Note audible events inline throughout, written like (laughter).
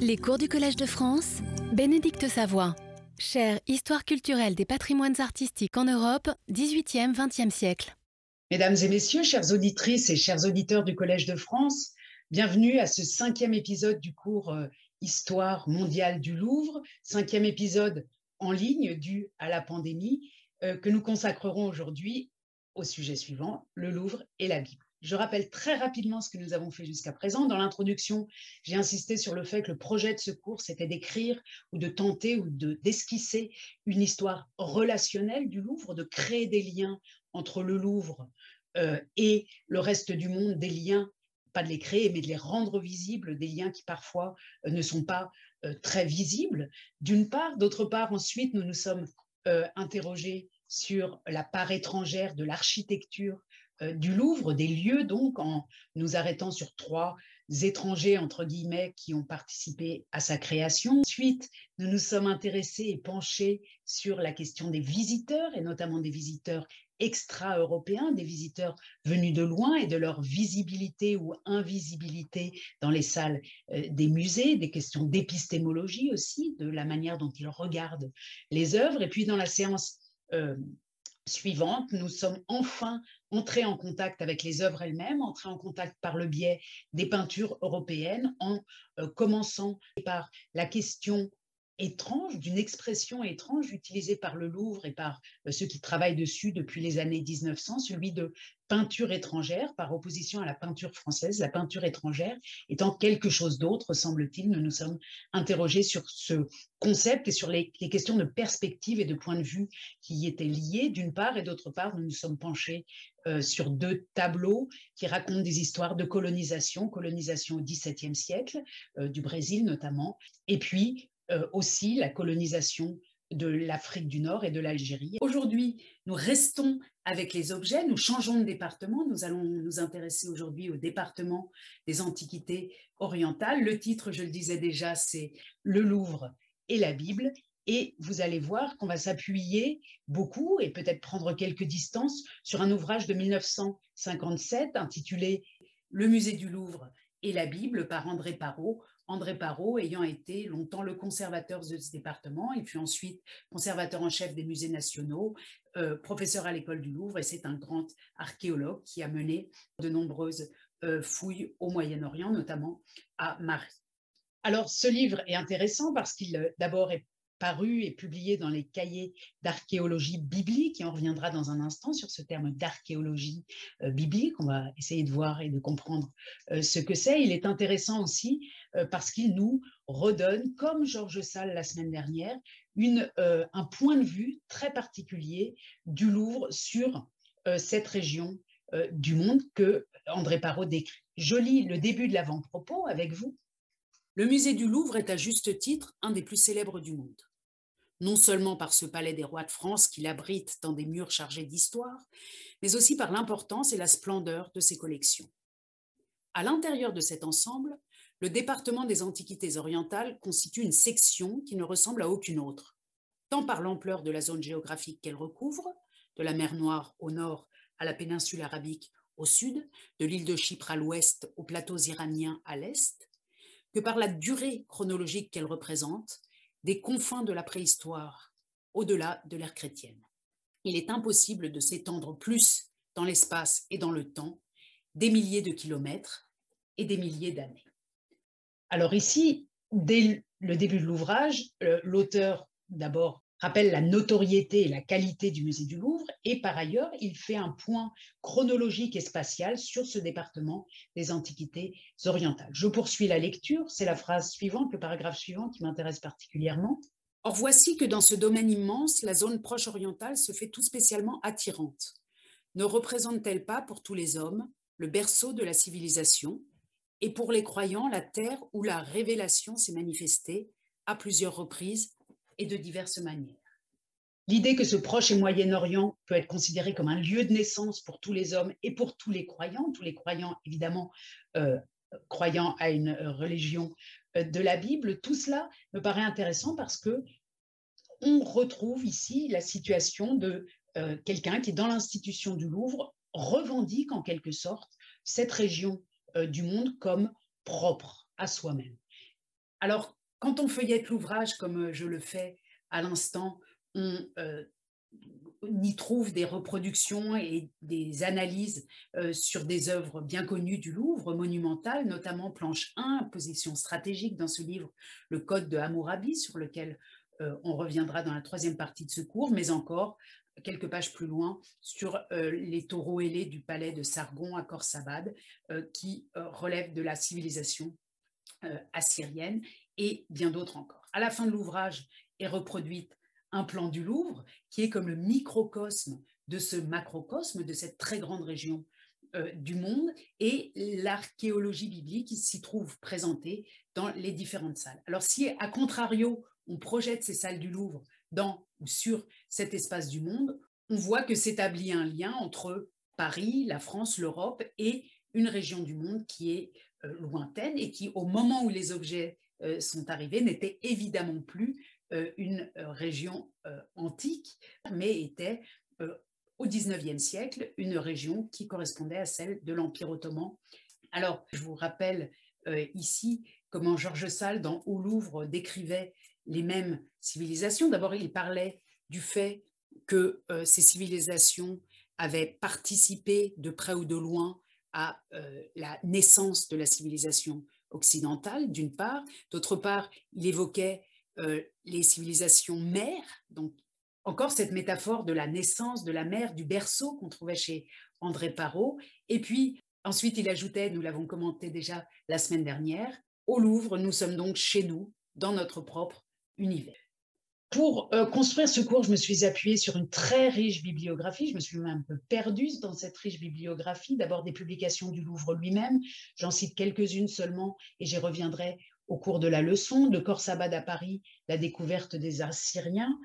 Les cours du Collège de France, Bénédicte Savoie. Chère Histoire culturelle des patrimoines artistiques en Europe, 18e, 20e siècle. Mesdames et messieurs, chères auditrices et chers auditeurs du Collège de France, bienvenue à ce cinquième épisode du cours euh, Histoire mondiale du Louvre, cinquième épisode en ligne dû à la pandémie euh, que nous consacrerons aujourd'hui au sujet suivant, le Louvre et la Bible. Je rappelle très rapidement ce que nous avons fait jusqu'à présent. Dans l'introduction, j'ai insisté sur le fait que le projet de ce cours, c'était d'écrire ou de tenter ou d'esquisser une histoire relationnelle du Louvre, de créer des liens entre le Louvre euh, et le reste du monde, des liens, pas de les créer, mais de les rendre visibles, des liens qui parfois euh, ne sont pas euh, très visibles, d'une part. D'autre part, ensuite, nous nous sommes interrogés sur la part étrangère de l'architecture du Louvre, des lieux donc, en nous arrêtant sur trois étrangers, entre guillemets, qui ont participé à sa création. Ensuite, nous nous sommes intéressés et penchés sur la question des visiteurs, et notamment des visiteurs extra-européens, des visiteurs venus de loin et de leur visibilité ou invisibilité dans les salles euh, des musées, des questions d'épistémologie aussi, de la manière dont ils regardent les œuvres. Et puis dans la séance euh, suivante, nous sommes enfin entrés en contact avec les œuvres elles-mêmes, entrés en contact par le biais des peintures européennes, en euh, commençant par la question étrange, d'une expression étrange utilisée par le Louvre et par euh, ceux qui travaillent dessus depuis les années 1900, celui de peinture étrangère par opposition à la peinture française, la peinture étrangère étant quelque chose d'autre, semble-t-il. Nous nous sommes interrogés sur ce concept et sur les, questions de perspective et de point de vue qui y étaient liées, d'une part, et d'autre part, nous nous sommes penchés euh, sur deux tableaux qui racontent des histoires de colonisation, colonisation au XVIIe siècle, euh, du Brésil notamment, et puis aussi la colonisation de l'Afrique du Nord et de l'Algérie. Aujourd'hui, nous restons avec les objets, nous changeons de département, nous allons nous intéresser aujourd'hui au département des antiquités orientales. Le titre, je le disais déjà, c'est Le Louvre et la Bible. Et vous allez voir qu'on va s'appuyer beaucoup et peut-être prendre quelques distances sur un ouvrage de 1957 intitulé Le musée du Louvre et la Bible par André Parot, André Parot ayant été longtemps le conservateur de ce département et puis ensuite conservateur en chef des musées nationaux, euh, professeur à l'école du Louvre et c'est un grand archéologue qui a mené de nombreuses euh, fouilles au Moyen-Orient, notamment à Marie. Alors ce livre est intéressant parce qu'il euh, d'abord est paru et publié dans les cahiers d'archéologie biblique, et on reviendra dans un instant sur ce terme d'archéologie euh, biblique, on va essayer de voir et de comprendre euh, ce que c'est. Il est intéressant aussi euh, parce qu'il nous redonne, comme Georges Salle la semaine dernière, un point de vue très particulier du Louvre sur cette région du monde que André Parot décrit. Je lis le début de l'avant-propos avec vous. Le musée du Louvre est à juste titre un des plus célèbres du monde non seulement par ce palais des rois de France qui l'abrite dans des murs chargés d'histoire, mais aussi par l'importance et la splendeur de ses collections. À l'intérieur de cet ensemble, le département des Antiquités orientales constitue une section qui ne ressemble à aucune autre, tant par l'ampleur de la zone géographique qu'elle recouvre, de la mer Noire au nord à la péninsule arabique au sud, de l'île de Chypre à l'ouest aux plateaux iraniens à l'est, que par la durée chronologique qu'elle représente, des confins de la préhistoire, au-delà de l'ère chrétienne. Il est impossible de s'étendre plus dans l'espace et dans le temps, des milliers de kilomètres et des milliers d'années. Alors ici, dès le début de l'ouvrage, l'auteur d'abord rappelle la notoriété et la qualité du musée du Louvre et par ailleurs, il fait un point chronologique et spatial sur ce département des antiquités orientales. Je poursuis la lecture, c'est la phrase suivante, le paragraphe suivant qui m'intéresse particulièrement. Or voici que dans ce domaine immense, la zone proche orientale se fait tout spécialement attirante. Ne représente-t-elle pas pour tous les hommes le berceau de la civilisation? Et pour les croyants la terre où la révélation s'est manifestée à plusieurs reprises et de diverses manières. L'idée que ce proche et Moyen-Orient peut être considéré comme un lieu de naissance pour tous les hommes et pour tous les croyants, tous les croyants évidemment euh, croyant à une religion euh, de la Bible, tout cela me paraît intéressant parce que on retrouve ici la situation de euh, quelqu'un qui, dans l'institution du Louvre, revendique en quelque sorte cette région du monde comme propre à soi-même. Alors, quand on feuillette l'ouvrage, comme je le fais à l'instant, on y trouve des reproductions et des analyses sur des œuvres bien connues du Louvre, monumentales, notamment planche 1, position stratégique dans ce livre, le Code de Hammurabi, sur lequel on reviendra dans la troisième partie de ce cours, mais encore quelques pages plus loin sur les taureaux ailés du palais de Sargon à Khorsabad, qui relèvent de la civilisation assyrienne et bien d'autres encore. À la fin de l'ouvrage est reproduite un plan du Louvre qui est comme le microcosme de ce macrocosme, de cette très grande région euh, du monde, et l'archéologie biblique s'y trouve présentée dans les différentes salles. Alors si, à contrario, on projette ces salles du Louvre dans ou sur cet espace du monde, on voit que s'établit un lien entre Paris, la France, l'Europe et une région du monde qui est euh, lointaine et qui, au moment où les objets euh, sont arrivés, n'était évidemment plus une euh, région euh, antique, mais était au XIXe siècle une région qui correspondait à celle de l'Empire ottoman. Alors, je vous rappelle ici comment Georges Sall, dans Au Louvre, décrivait les mêmes civilisations. D'abord, il parlait du fait que ces civilisations avaient participé de près ou de loin à la naissance de la civilisation occidentale, d'une part. D'autre part, il évoquait euh, les civilisations mères, donc encore cette métaphore de la naissance de la mère, du berceau qu'on trouvait chez André Parot. Et puis ensuite, il ajoutait, nous l'avons commenté déjà la semaine dernière, au Louvre, nous sommes donc chez nous, dans notre propre univers. Pour euh, construire ce cours, je me suis appuyée sur une très riche bibliographie. Je me suis même un peu perdue dans cette riche bibliographie. D'abord des publications du Louvre lui-même. J'en cite quelques-unes seulement et j'y reviendrai au cours de la leçon, de Khorsabad à Paris, la découverte des Assyriens.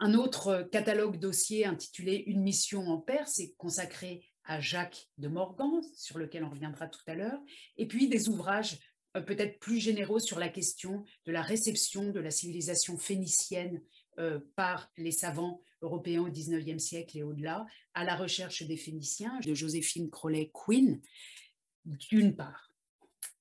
Un autre catalogue dossier intitulé Une mission en Perse est consacré à Jacques de Morgan, sur lequel on reviendra tout à l'heure, et puis des ouvrages euh, peut-être plus généraux sur la question de la réception de la civilisation phénicienne euh, par les savants européens au XIXe siècle et au-delà, à la recherche des Phéniciens, de Joséphine Crowley-Quinn, d'une part.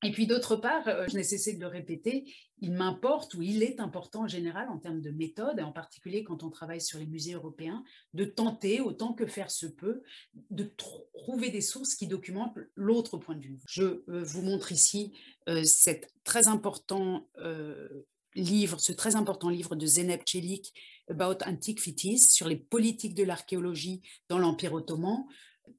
Et puis d'autre part, euh, je n'ai cessé de le répéter, il m'importe ou il est important en général en termes de méthode, et en particulier quand on travaille sur les musées européens, de tenter autant que faire se peut de trouver des sources qui documentent l'autre point de vue. Je euh, vous montre ici euh, très important livre, ce très important livre de Zeynep Çelik About Antiquities sur les politiques de l'archéologie dans l'Empire ottoman.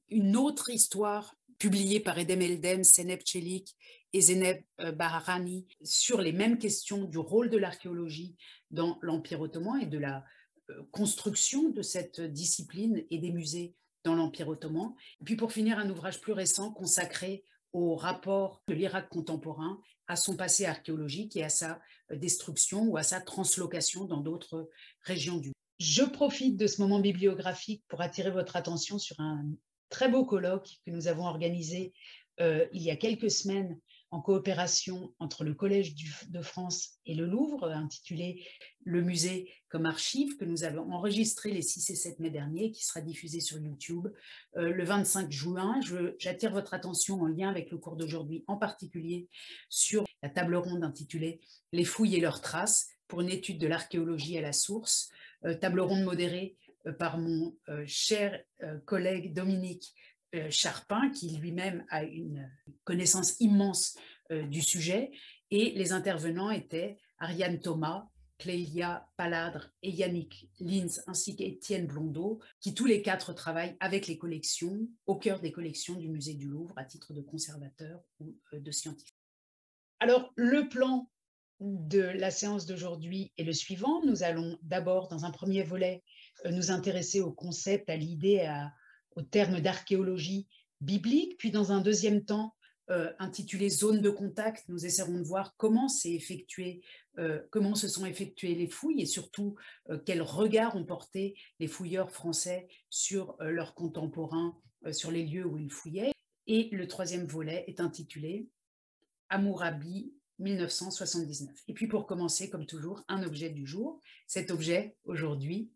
Une autre histoire publiée par Edem Eldem, Zeynep Çelik et Zeneb euh, Baharani sur les mêmes questions du rôle de l'archéologie dans l'Empire ottoman et de la euh, construction de cette discipline et des musées dans l'Empire ottoman. Et puis pour finir, un ouvrage plus récent consacré au rapport de l'Irak contemporain à son passé archéologique et à sa destruction ou à sa translocation dans d'autres régions du monde. Je profite de ce moment bibliographique pour attirer votre attention sur un très beau colloque que nous avons organisé il y a quelques semaines en coopération entre le Collège de France et le Louvre, intitulé Le musée comme archive, que nous avons enregistré les 6 et 7 mai dernier, qui sera diffusé sur YouTube euh, le 25 juin. J'attire votre attention en lien avec le cours d'aujourd'hui, en particulier sur la table ronde intitulée Les fouilles et leurs traces pour une étude de l'archéologie à la source, euh, table ronde modérée euh, par mon cher collègue Dominique euh, Charpin, qui lui-même a une connaissance immense euh, du sujet, et les intervenants étaient Ariane Thomas, Clélia Paladre et Yannick Linz, ainsi qu'Étienne Blondeau, qui tous les quatre travaillent avec les collections, au cœur des collections du musée du Louvre, à titre de conservateur ou euh, de scientifique. Alors, le plan de la séance d'aujourd'hui est le suivant. Nous allons d'abord, dans un premier volet, nous intéresser au concept, à l'idée, au terme d'archéologie biblique, puis dans un deuxième temps, euh, intitulé Zone de contact, nous essaierons de voir comment, effectué, euh, comment se sont effectuées les fouilles et surtout euh, quel regard ont porté les fouilleurs français sur leurs contemporains, sur les lieux où ils fouillaient. Et le troisième volet est intitulé Amourabi 1979. Et puis pour commencer, comme toujours, un objet du jour. Cet objet, aujourd'hui,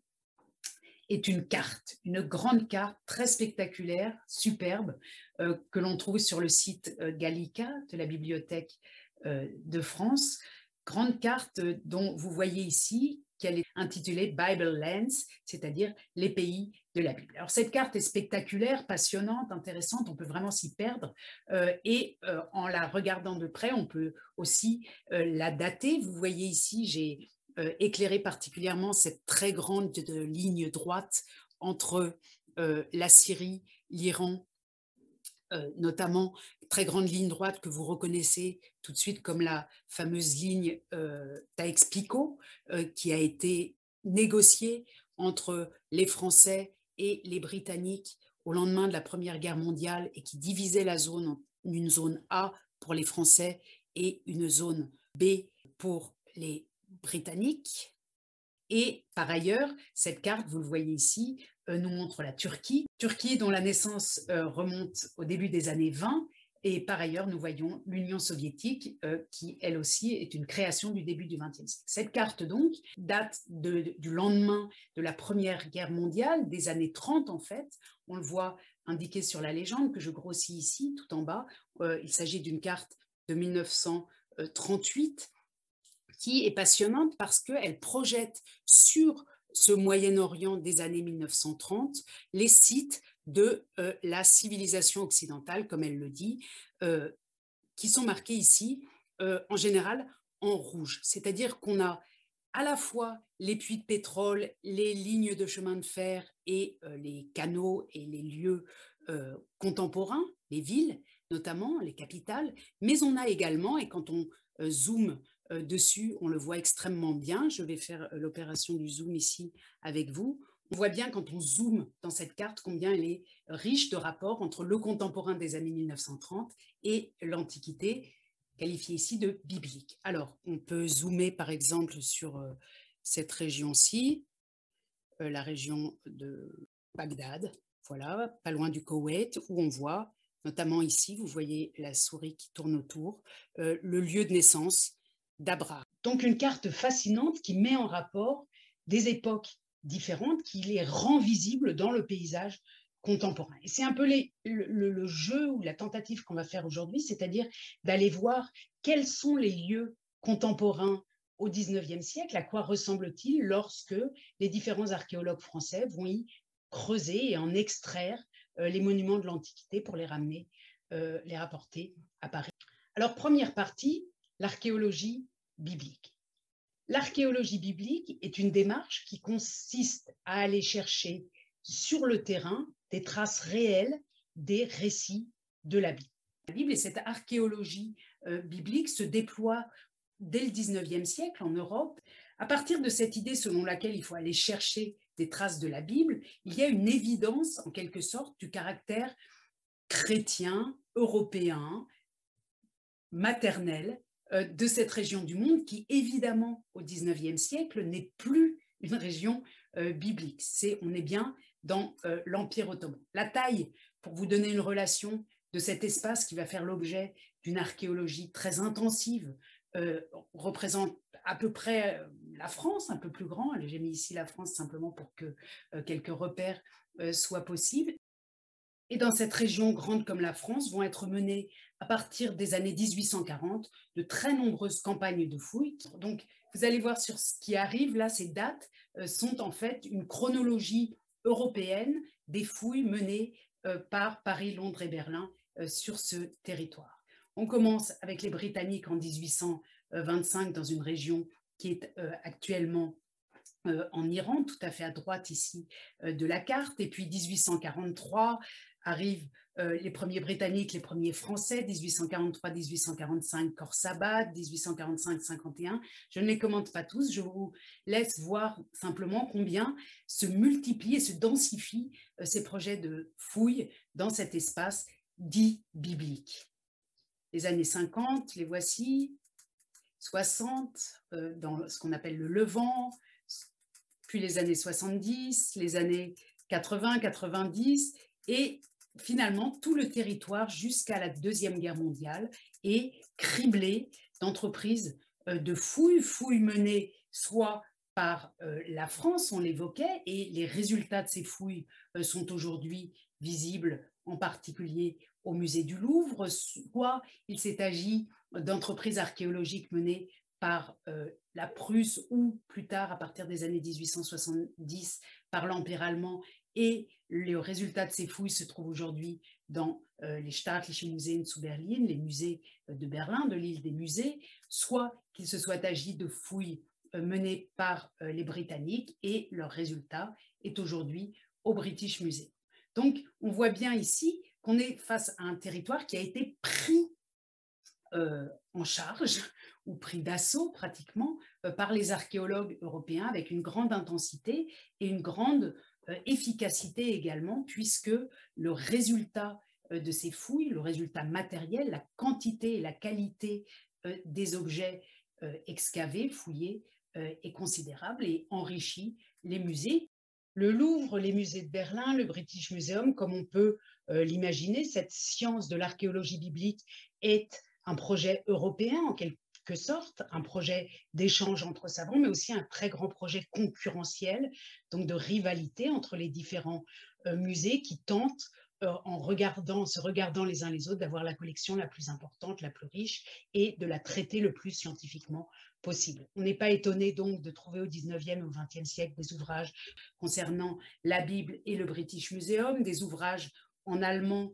est une carte, une grande carte très spectaculaire, superbe, euh, que l'on trouve sur le site euh, Gallica de la Bibliothèque euh, de France. grande carte dont vous voyez ici qu'elle est intitulée Bible Lands, c'est-à-dire les pays de la Bible. Alors cette carte est spectaculaire, passionnante, intéressante, on peut vraiment s'y perdre euh, et euh, en la regardant de près, on peut aussi euh, la dater. Vous voyez ici, j'ai éclairé particulièrement cette très grande ligne droite entre la Syrie, l'Iran notamment très grande ligne droite que vous reconnaissez tout de suite comme la fameuse ligne euh, Taexpico, euh, qui a été négociée entre les Français et les Britanniques au lendemain de la Première Guerre mondiale et qui divisait la zone en une zone A pour les Français et une zone B pour les Britanniques. Et par ailleurs, cette carte, vous le voyez ici, euh, nous montre la Turquie. Turquie dont la naissance euh, remonte au début des années 20. Et par ailleurs, nous voyons l'Union soviétique, euh, qui elle aussi est une création du début du XXe siècle. Cette carte, donc, date du lendemain de la Première Guerre mondiale, des années 30 en fait. On le voit indiqué sur la légende que je grossis ici, tout en bas. il s'agit d'une carte de 1938 qui est passionnante parce qu'elle projette sur ce Moyen-Orient des années 1930, les sites de euh, la civilisation occidentale, comme elle le dit, euh, qui sont marqués ici, euh, en général, en rouge. C'est-à-dire qu'on a à la fois les puits de pétrole, les lignes de chemin de fer et les canaux et les lieux contemporains, les villes notamment, les capitales, mais on a également, et quand on zoome dessus, on le voit extrêmement bien. Je vais faire l'opération du zoom ici avec vous. On voit bien quand on zoome dans cette carte combien elle est riche de rapports entre le contemporain des années 1930 et l'Antiquité, qualifiée ici de biblique. Alors, on peut zoomer par exemple sur euh, cette région-ci, la région de Bagdad, voilà, pas loin du Koweït, où on voit, notamment ici, vous voyez la souris qui tourne autour, le lieu de naissance d'Abraham. Donc une carte fascinante qui met en rapport des époques différentes, qui les rend visibles dans le paysage contemporain. Et c'est un peu le, jeu ou la tentative qu'on va faire aujourd'hui, c'est-à-dire d'aller voir quels sont les lieux contemporains au XIXe siècle, à quoi ressemble-t-il lorsque les différents archéologues français vont y creuser et en extraire euh, les monuments de l'Antiquité pour les ramener, euh, les rapporter à Paris. Alors, première partie, l'archéologie biblique. L'archéologie biblique est une démarche qui consiste à aller chercher sur le terrain des traces réelles des récits de la Bible. La Bible et cette archéologie euh, biblique se déploie dès le 19e siècle en Europe. À partir de cette idée selon laquelle il faut aller chercher des traces de la Bible, il y a une évidence en quelque sorte du caractère chrétien, européen, maternel de cette région du monde qui, évidemment, au XIXe siècle, n'est plus une région euh, biblique. C'est, on est bien dans euh, l'Empire ottoman. La taille, pour vous donner une relation de cet espace qui va faire l'objet d'une archéologie très intensive, représente à peu près la France, un peu plus grand. J'ai mis ici la France simplement pour que quelques repères soient possibles. Et dans cette région grande comme la France vont être menées à partir des années 1840 de très nombreuses campagnes de fouilles. Donc, vous allez voir sur ce qui arrive, là, ces dates euh, sont en fait une chronologie européenne des fouilles menées euh, par Paris, Londres et Berlin euh, sur ce territoire. On commence avec les Britanniques en 1825 dans une région qui est actuellement en Iran, tout à fait à droite ici de la carte, et puis 1843 arrivent euh, les premiers Britanniques, les premiers Français, 1843-1845, Korsabad, 1845-51. Je ne les commente pas tous, je vous laisse voir simplement combien se multiplient et se densifient euh, ces projets de fouilles dans cet espace dit biblique. Les années 50, les voici, 60, euh, dans ce qu'on appelle le Levant, puis les années 70, les années 80, 90, et finalement, tout le territoire jusqu'à la Deuxième Guerre mondiale est criblé d'entreprises euh, de fouilles, fouilles menées soit par euh, la France, on l'évoquait, et les résultats de ces fouilles euh, sont aujourd'hui visibles en particulier au musée du Louvre, soit il s'est agi d'entreprises archéologiques menées par la Prusse ou plus tard, à partir des années 1870, par l'Empire allemand. Et le résultat de ces fouilles se trouve aujourd'hui dans les Staatliche Museen zu Berlin, les musées de Berlin, de l'île des musées, soit qu'il se soit agi de fouilles menées par les Britanniques et leur résultat est aujourd'hui au British Museum. Donc, on voit bien ici qu'on est face à un territoire qui a été pris en charge (laughs) ou pris d'assaut pratiquement par les archéologues européens avec une grande intensité et une grande efficacité également, puisque le résultat de ces fouilles, le résultat matériel, la quantité et la qualité des objets excavés, fouillés, est considérable et enrichit les musées. Le Louvre, les musées de Berlin, le British Museum, comme on peut l'imaginer, cette science de l'archéologie biblique est un projet européen en quelque sorte, un projet d'échange entre savants, mais aussi un très grand projet concurrentiel, donc de rivalité entre les différents musées qui tentent en regardant, se regardant les uns les autres, d'avoir la collection la plus importante, la plus riche et de la traiter le plus scientifiquement possible. On n'est pas étonné donc de trouver au 19e et au 20e siècle des ouvrages concernant la Bible et le British Museum, des ouvrages en allemand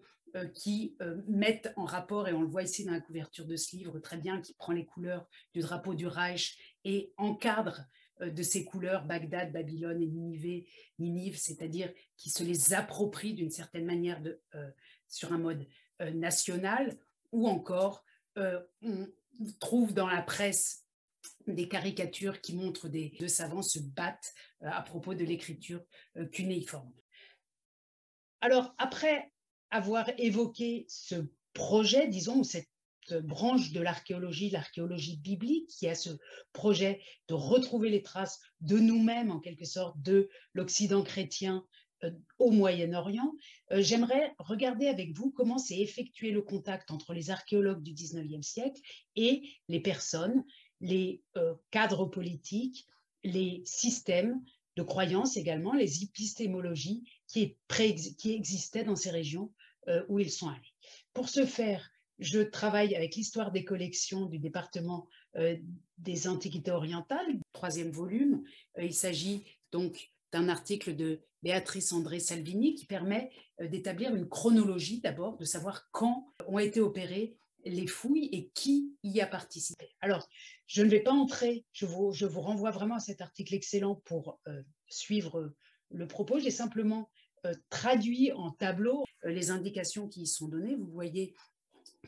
qui mettent en rapport, et on le voit ici dans la couverture de ce livre très bien, qui prend les couleurs du drapeau du Reich et encadre de ces couleurs Bagdad, Babylone et Ninive, Ninive c'est-à-dire qui se les approprie d'une certaine manière sur un mode national, ou encore on trouve dans la presse des caricatures qui montrent des savants se battent à propos de l'écriture cunéiforme. Alors après avoir évoqué ce projet, disons, cette branche de l'archéologie, l'archéologie biblique, qui a ce projet de retrouver les traces de nous-mêmes, en quelque sorte, de l'Occident chrétien euh, au Moyen-Orient, euh, j'aimerais regarder avec vous comment s'est effectué le contact entre les archéologues du 19e siècle et les personnes, les euh, cadres politiques, les systèmes de croyances également, les épistémologies qui, existaient dans ces régions où ils sont allés. Pour ce faire, je travaille avec l'histoire des collections du département euh, des Antiquités orientales, troisième volume. Euh, il s'agit donc d'un article de Béatrice André Salvini qui permet d'établir une chronologie d'abord, de savoir quand ont été opérées les fouilles et qui y a participé. Alors, je ne vais pas entrer, je vous, je vous renvoie vraiment à cet article excellent pour suivre le propos. J'ai simplement traduit en tableau euh, les indications qui y sont données. Vous voyez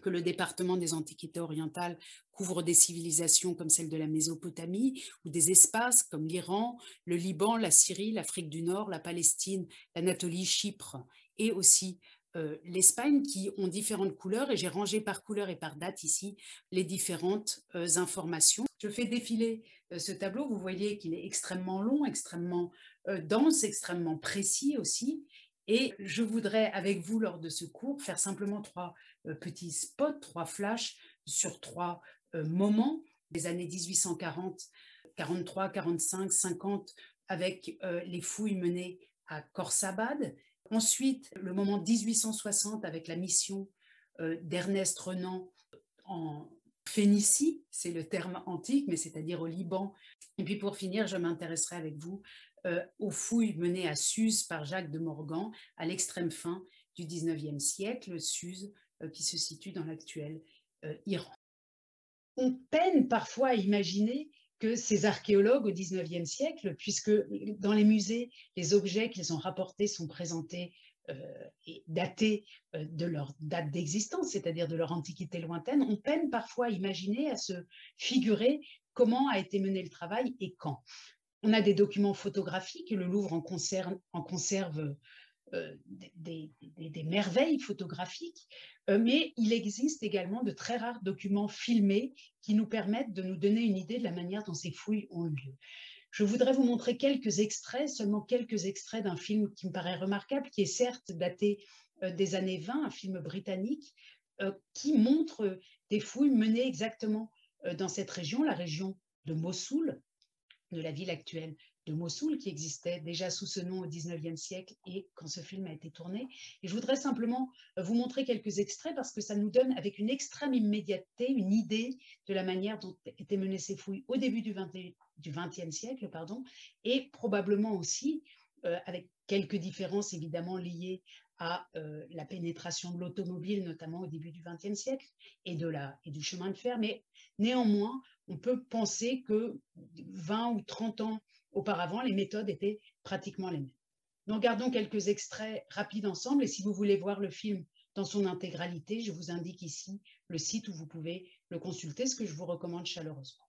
que le département des Antiquités orientales couvre des civilisations comme celle de la Mésopotamie ou des espaces comme l'Iran, le Liban, la Syrie, l'Afrique du Nord, la Palestine, l'Anatolie, Chypre et aussi euh, l'Espagne qui ont différentes couleurs et j'ai rangé par couleur et par date ici les différentes euh, informations. Je fais défiler ce tableau, vous voyez qu'il est extrêmement long, extrêmement dense, extrêmement précis aussi et je voudrais, avec vous, lors de ce cours, faire simplement trois euh, petits spots, trois flashs sur trois euh, moments des années 1840, 43, 45, 50, avec euh, les fouilles menées à Khorsabad. Ensuite, le moment 1860 avec la mission d'Ernest Renan en Phénicie, c'est le terme antique, mais c'est-à-dire au Liban. Et puis pour finir, je m'intéresserai avec vous euh, aux fouilles menées à Suse par Jacques de Morgan à l'extrême fin du XIXe siècle, Suse euh, qui se situe dans l'actuel euh, Iran. On peine parfois à imaginer que ces archéologues au XIXe siècle, puisque dans les musées, les objets qu'ils ont rapportés sont présentés et datés de leur date d'existence, c'est-à-dire de leur antiquité lointaine, on peine parfois à imaginer, à se figurer comment a été mené le travail et quand. On a des documents photographiques, le Louvre en conserve, euh, des, merveilles photographiques, euh, mais il existe également de très rares documents filmés qui nous permettent de nous donner une idée de la manière dont ces fouilles ont eu lieu. Je voudrais vous montrer quelques extraits, seulement quelques extraits d'un film qui me paraît remarquable, qui est certes daté euh, des années 20, un film britannique, qui montre des fouilles menées exactement dans cette région, la région de Mossoul, de la ville actuelle de Mossoul, qui existait déjà sous ce nom au XIXe siècle et quand ce film a été tourné. Et je voudrais simplement euh, vous montrer quelques extraits parce que ça nous donne avec une extrême immédiateté une idée de la manière dont étaient menées ces fouilles au début du XXe siècle, pardon, et probablement aussi euh, avec quelques différences évidemment liées à euh, la pénétration de l'automobile, notamment au début du XXe siècle, et, de la, et du chemin de fer. Mais néanmoins, on peut penser que 20 ou 30 ans auparavant, les méthodes étaient pratiquement les mêmes. Nous regardons quelques extraits rapides ensemble, et si vous voulez voir le film dans son intégralité, je vous indique ici le site où vous pouvez le consulter, ce que je vous recommande chaleureusement.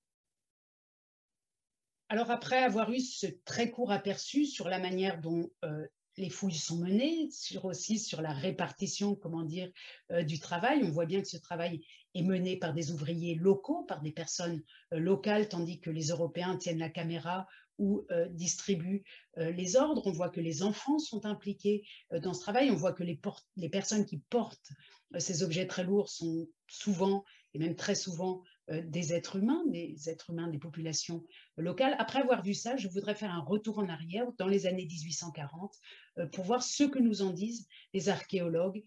Alors après avoir eu ce très court aperçu sur la manière dont euh, les fouilles sont menées, sur aussi sur la répartition, comment dire, euh, du travail. On voit bien que ce travail est mené par des ouvriers locaux, par des personnes euh, locales, tandis que les Européens tiennent la caméra ou euh, distribuent les ordres. On voit que les enfants sont impliqués dans ce travail. On voit que les, personnes qui portent ces objets très lourds sont souvent, et même très souvent, des êtres humains, des êtres humains des populations locales. Après avoir vu ça, je voudrais faire un retour en arrière dans les années 1840 euh, pour voir ce que nous en disent les archéologues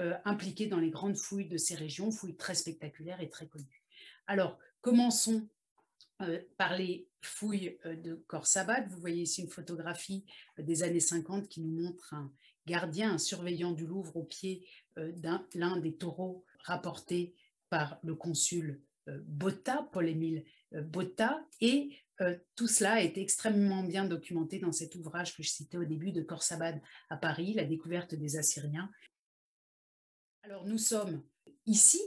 euh, impliqués dans les grandes fouilles de ces régions, fouilles très spectaculaires et très connues. Alors, commençons par les fouilles de Khorsabad. Vous voyez ici une photographie des années 50 qui nous montre un gardien, un surveillant du Louvre au pied d'un l'un des taureaux rapportés par le consul euh, Botta, Paul-Émile euh, Botta, et euh, tout cela a été extrêmement bien documenté dans cet ouvrage que je citais au début de Khorsabad à Paris, La découverte des Assyriens. Alors nous sommes ici,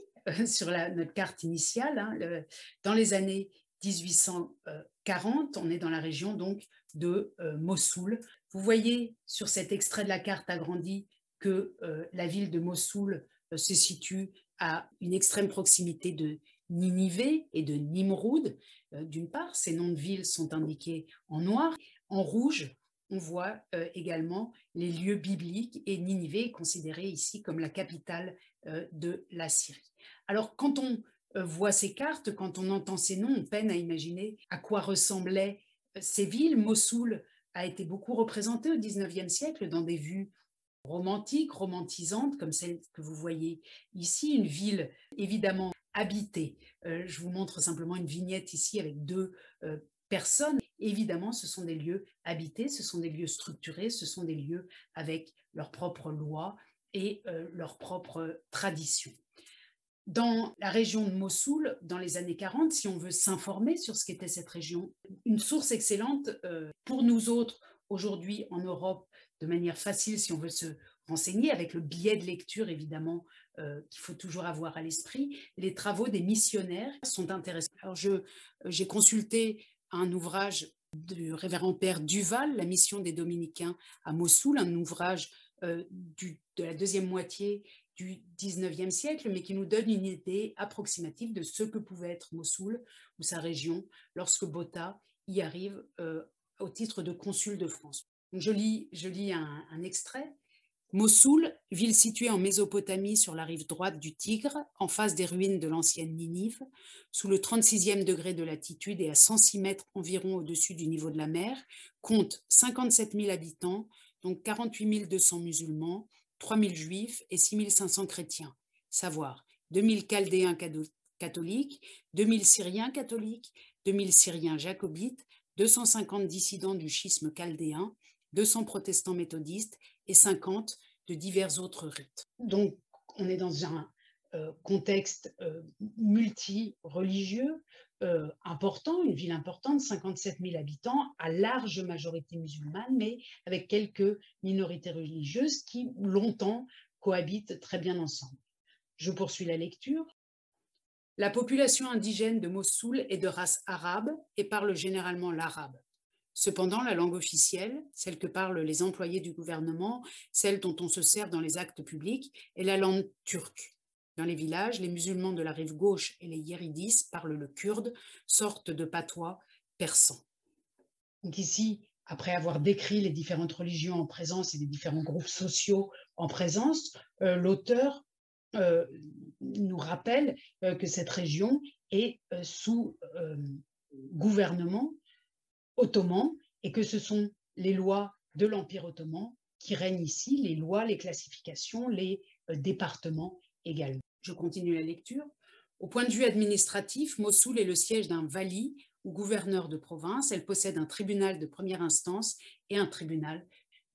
sur notre carte initiale, hein, dans les années 1840, on est dans la région donc de Mossoul. Vous voyez sur cet extrait de la carte agrandie que la ville de Mossoul se situe à une extrême proximité de Ninivé et de Nimroud. Euh, d'une part, ces noms de villes sont indiqués en noir. En rouge, on voit euh, également les lieux bibliques et Ninivé est considéré ici comme la capitale euh, de la Syrie. Alors, quand on voit ces cartes, quand on entend ces noms, on peine à imaginer à quoi ressemblaient ces villes. Mossoul a été beaucoup représentée au XIXe siècle dans des vues romantiques, romantisantes, comme celle que vous voyez ici, une ville évidemment habité. Euh, je vous montre simplement une vignette ici avec deux euh, personnes. Évidemment, ce sont des lieux habités, ce sont des lieux structurés, ce sont des lieux avec leurs propres lois et euh, leurs propres traditions. Dans la région de Mossoul, dans les années 40, si on veut s'informer sur ce qu'était cette région, une source excellente pour nous autres aujourd'hui en Europe de manière facile si on veut se renseigner avec le biais de lecture évidemment euh, qu'il faut toujours avoir à l'esprit. Les travaux des missionnaires sont intéressants. Alors je j'ai consulté un ouvrage du révérend père Duval, La mission des dominicains à Mossoul, un ouvrage euh, de la deuxième moitié du 19e siècle, mais qui nous donne une idée approximative de ce que pouvait être Mossoul ou sa région lorsque Botta y arrive euh, au titre de consul de France. je lis, je lis un extrait. Mossoul, ville située en Mésopotamie sur la rive droite du Tigre, en face des ruines de l'ancienne Ninive, sous le 36e degré de latitude et à 106 mètres environ au-dessus du niveau de la mer, compte 57 000 habitants, donc 48 200 musulmans, 3 000 juifs et 6 500 chrétiens. Savoir 2 000 chaldéens catholiques, 2 000 syriens catholiques, 2 000 syriens jacobites, 250 dissidents du schisme chaldéen, 200 protestants méthodistes et 50 de divers autres rites. Donc, on est dans un euh, contexte euh, multi-religieux euh, important, une ville importante, 57 000 habitants, à large majorité musulmane, mais avec quelques minorités religieuses qui longtemps cohabitent très bien ensemble. Je poursuis la lecture. La population indigène de Mossoul est de race arabe et parle généralement l'arabe. Cependant, la langue officielle, celle que parlent les employés du gouvernement, celle dont on se sert dans les actes publics, est la langue turque. Dans les villages, les musulmans de la rive gauche et les yéridis parlent le kurde, sorte de patois persan. Donc ici, après avoir décrit les différentes religions en présence et les différents groupes sociaux en présence, euh, l'auteur euh, nous rappelle euh, que cette région est sous gouvernement ottoman et que ce sont les lois de l'Empire ottoman qui règnent ici, les lois, les classifications, les euh, départements également. Je continue la lecture. Au point de vue administratif, Mossoul est le siège d'un vali ou gouverneur de province. Elle possède un tribunal de première instance et un tribunal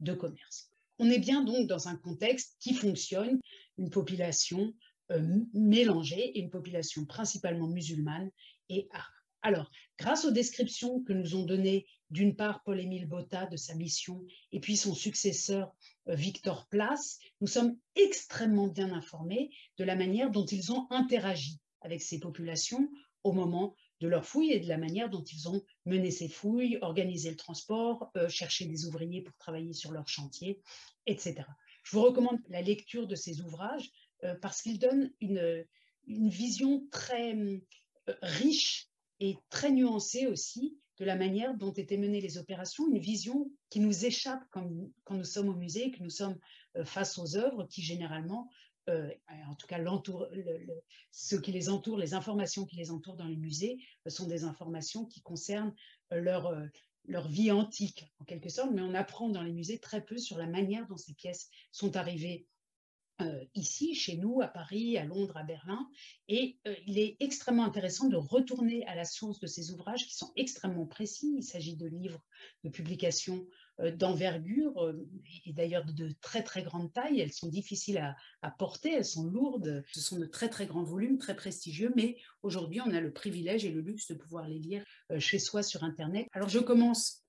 de commerce. On est bien donc dans un contexte qui fonctionne, une population euh, mélangée et une population principalement musulmane et arabe. Alors, grâce aux descriptions que nous ont données d'une part Paul-Émile Botta de sa mission et puis son successeur euh, Victor Place, nous sommes extrêmement bien informés de la manière dont ils ont interagi avec ces populations au moment de leurs fouilles et de la manière dont ils ont mené ces fouilles, organisé le transport, euh, cherché des ouvriers pour travailler sur leur chantier, etc. Je vous recommande la lecture de ces ouvrages euh, parce qu'ils donnent une vision très riche et très nuancée aussi de la manière dont étaient menées les opérations, une vision qui nous échappe quand, nous sommes au musée, que nous sommes euh, face aux œuvres qui généralement, euh, en tout cas ce qui les entoure, les informations qui les entourent dans les musées, euh, sont des informations qui concernent leur, leur vie antique en quelque sorte, mais on apprend dans les musées très peu sur la manière dont ces pièces sont arrivées euh, ici, chez nous, à Paris, à Londres, à Berlin. Et euh, il est extrêmement intéressant de retourner à la source de ces ouvrages qui sont extrêmement précis. Il s'agit de livres de publication euh, d'envergure et d'ailleurs de très très grande taille. Elles sont difficiles à, à, porter, elles sont lourdes. Ce sont de très très grands volumes, très prestigieux, mais aujourd'hui on a le privilège et le luxe de pouvoir les lire chez soi sur Internet. Alors je commence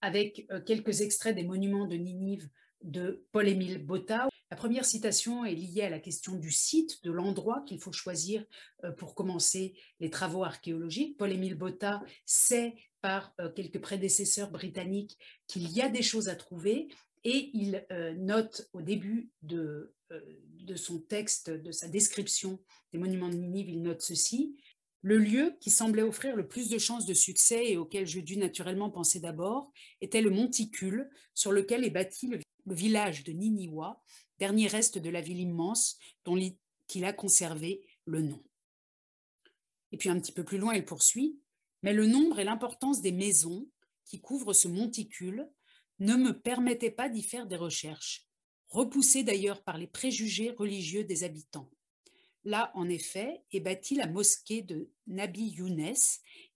avec quelques extraits des monuments de Ninive de Paul-Émile Botta. La première citation est liée à la question du site, de l'endroit qu'il faut choisir euh, pour commencer les travaux archéologiques. Paul-Émile Botta sait par euh, quelques prédécesseurs britanniques qu'il y a des choses à trouver et il euh, note au début de, son texte, de sa description des monuments de Ninive, il note ceci. Le lieu qui semblait offrir le plus de chances de succès et auquel je dus naturellement penser d'abord était le monticule sur lequel est bâti le le village de Niniwa, dernier reste de la ville immense dont il a conservé le nom. Et puis un petit peu plus loin, il poursuit, mais le nombre et l'importance des maisons qui couvrent ce monticule ne me permettaient pas d'y faire des recherches, repoussées d'ailleurs par les préjugés religieux des habitants. Là, en effet, est bâtie la mosquée de Nabi Younes,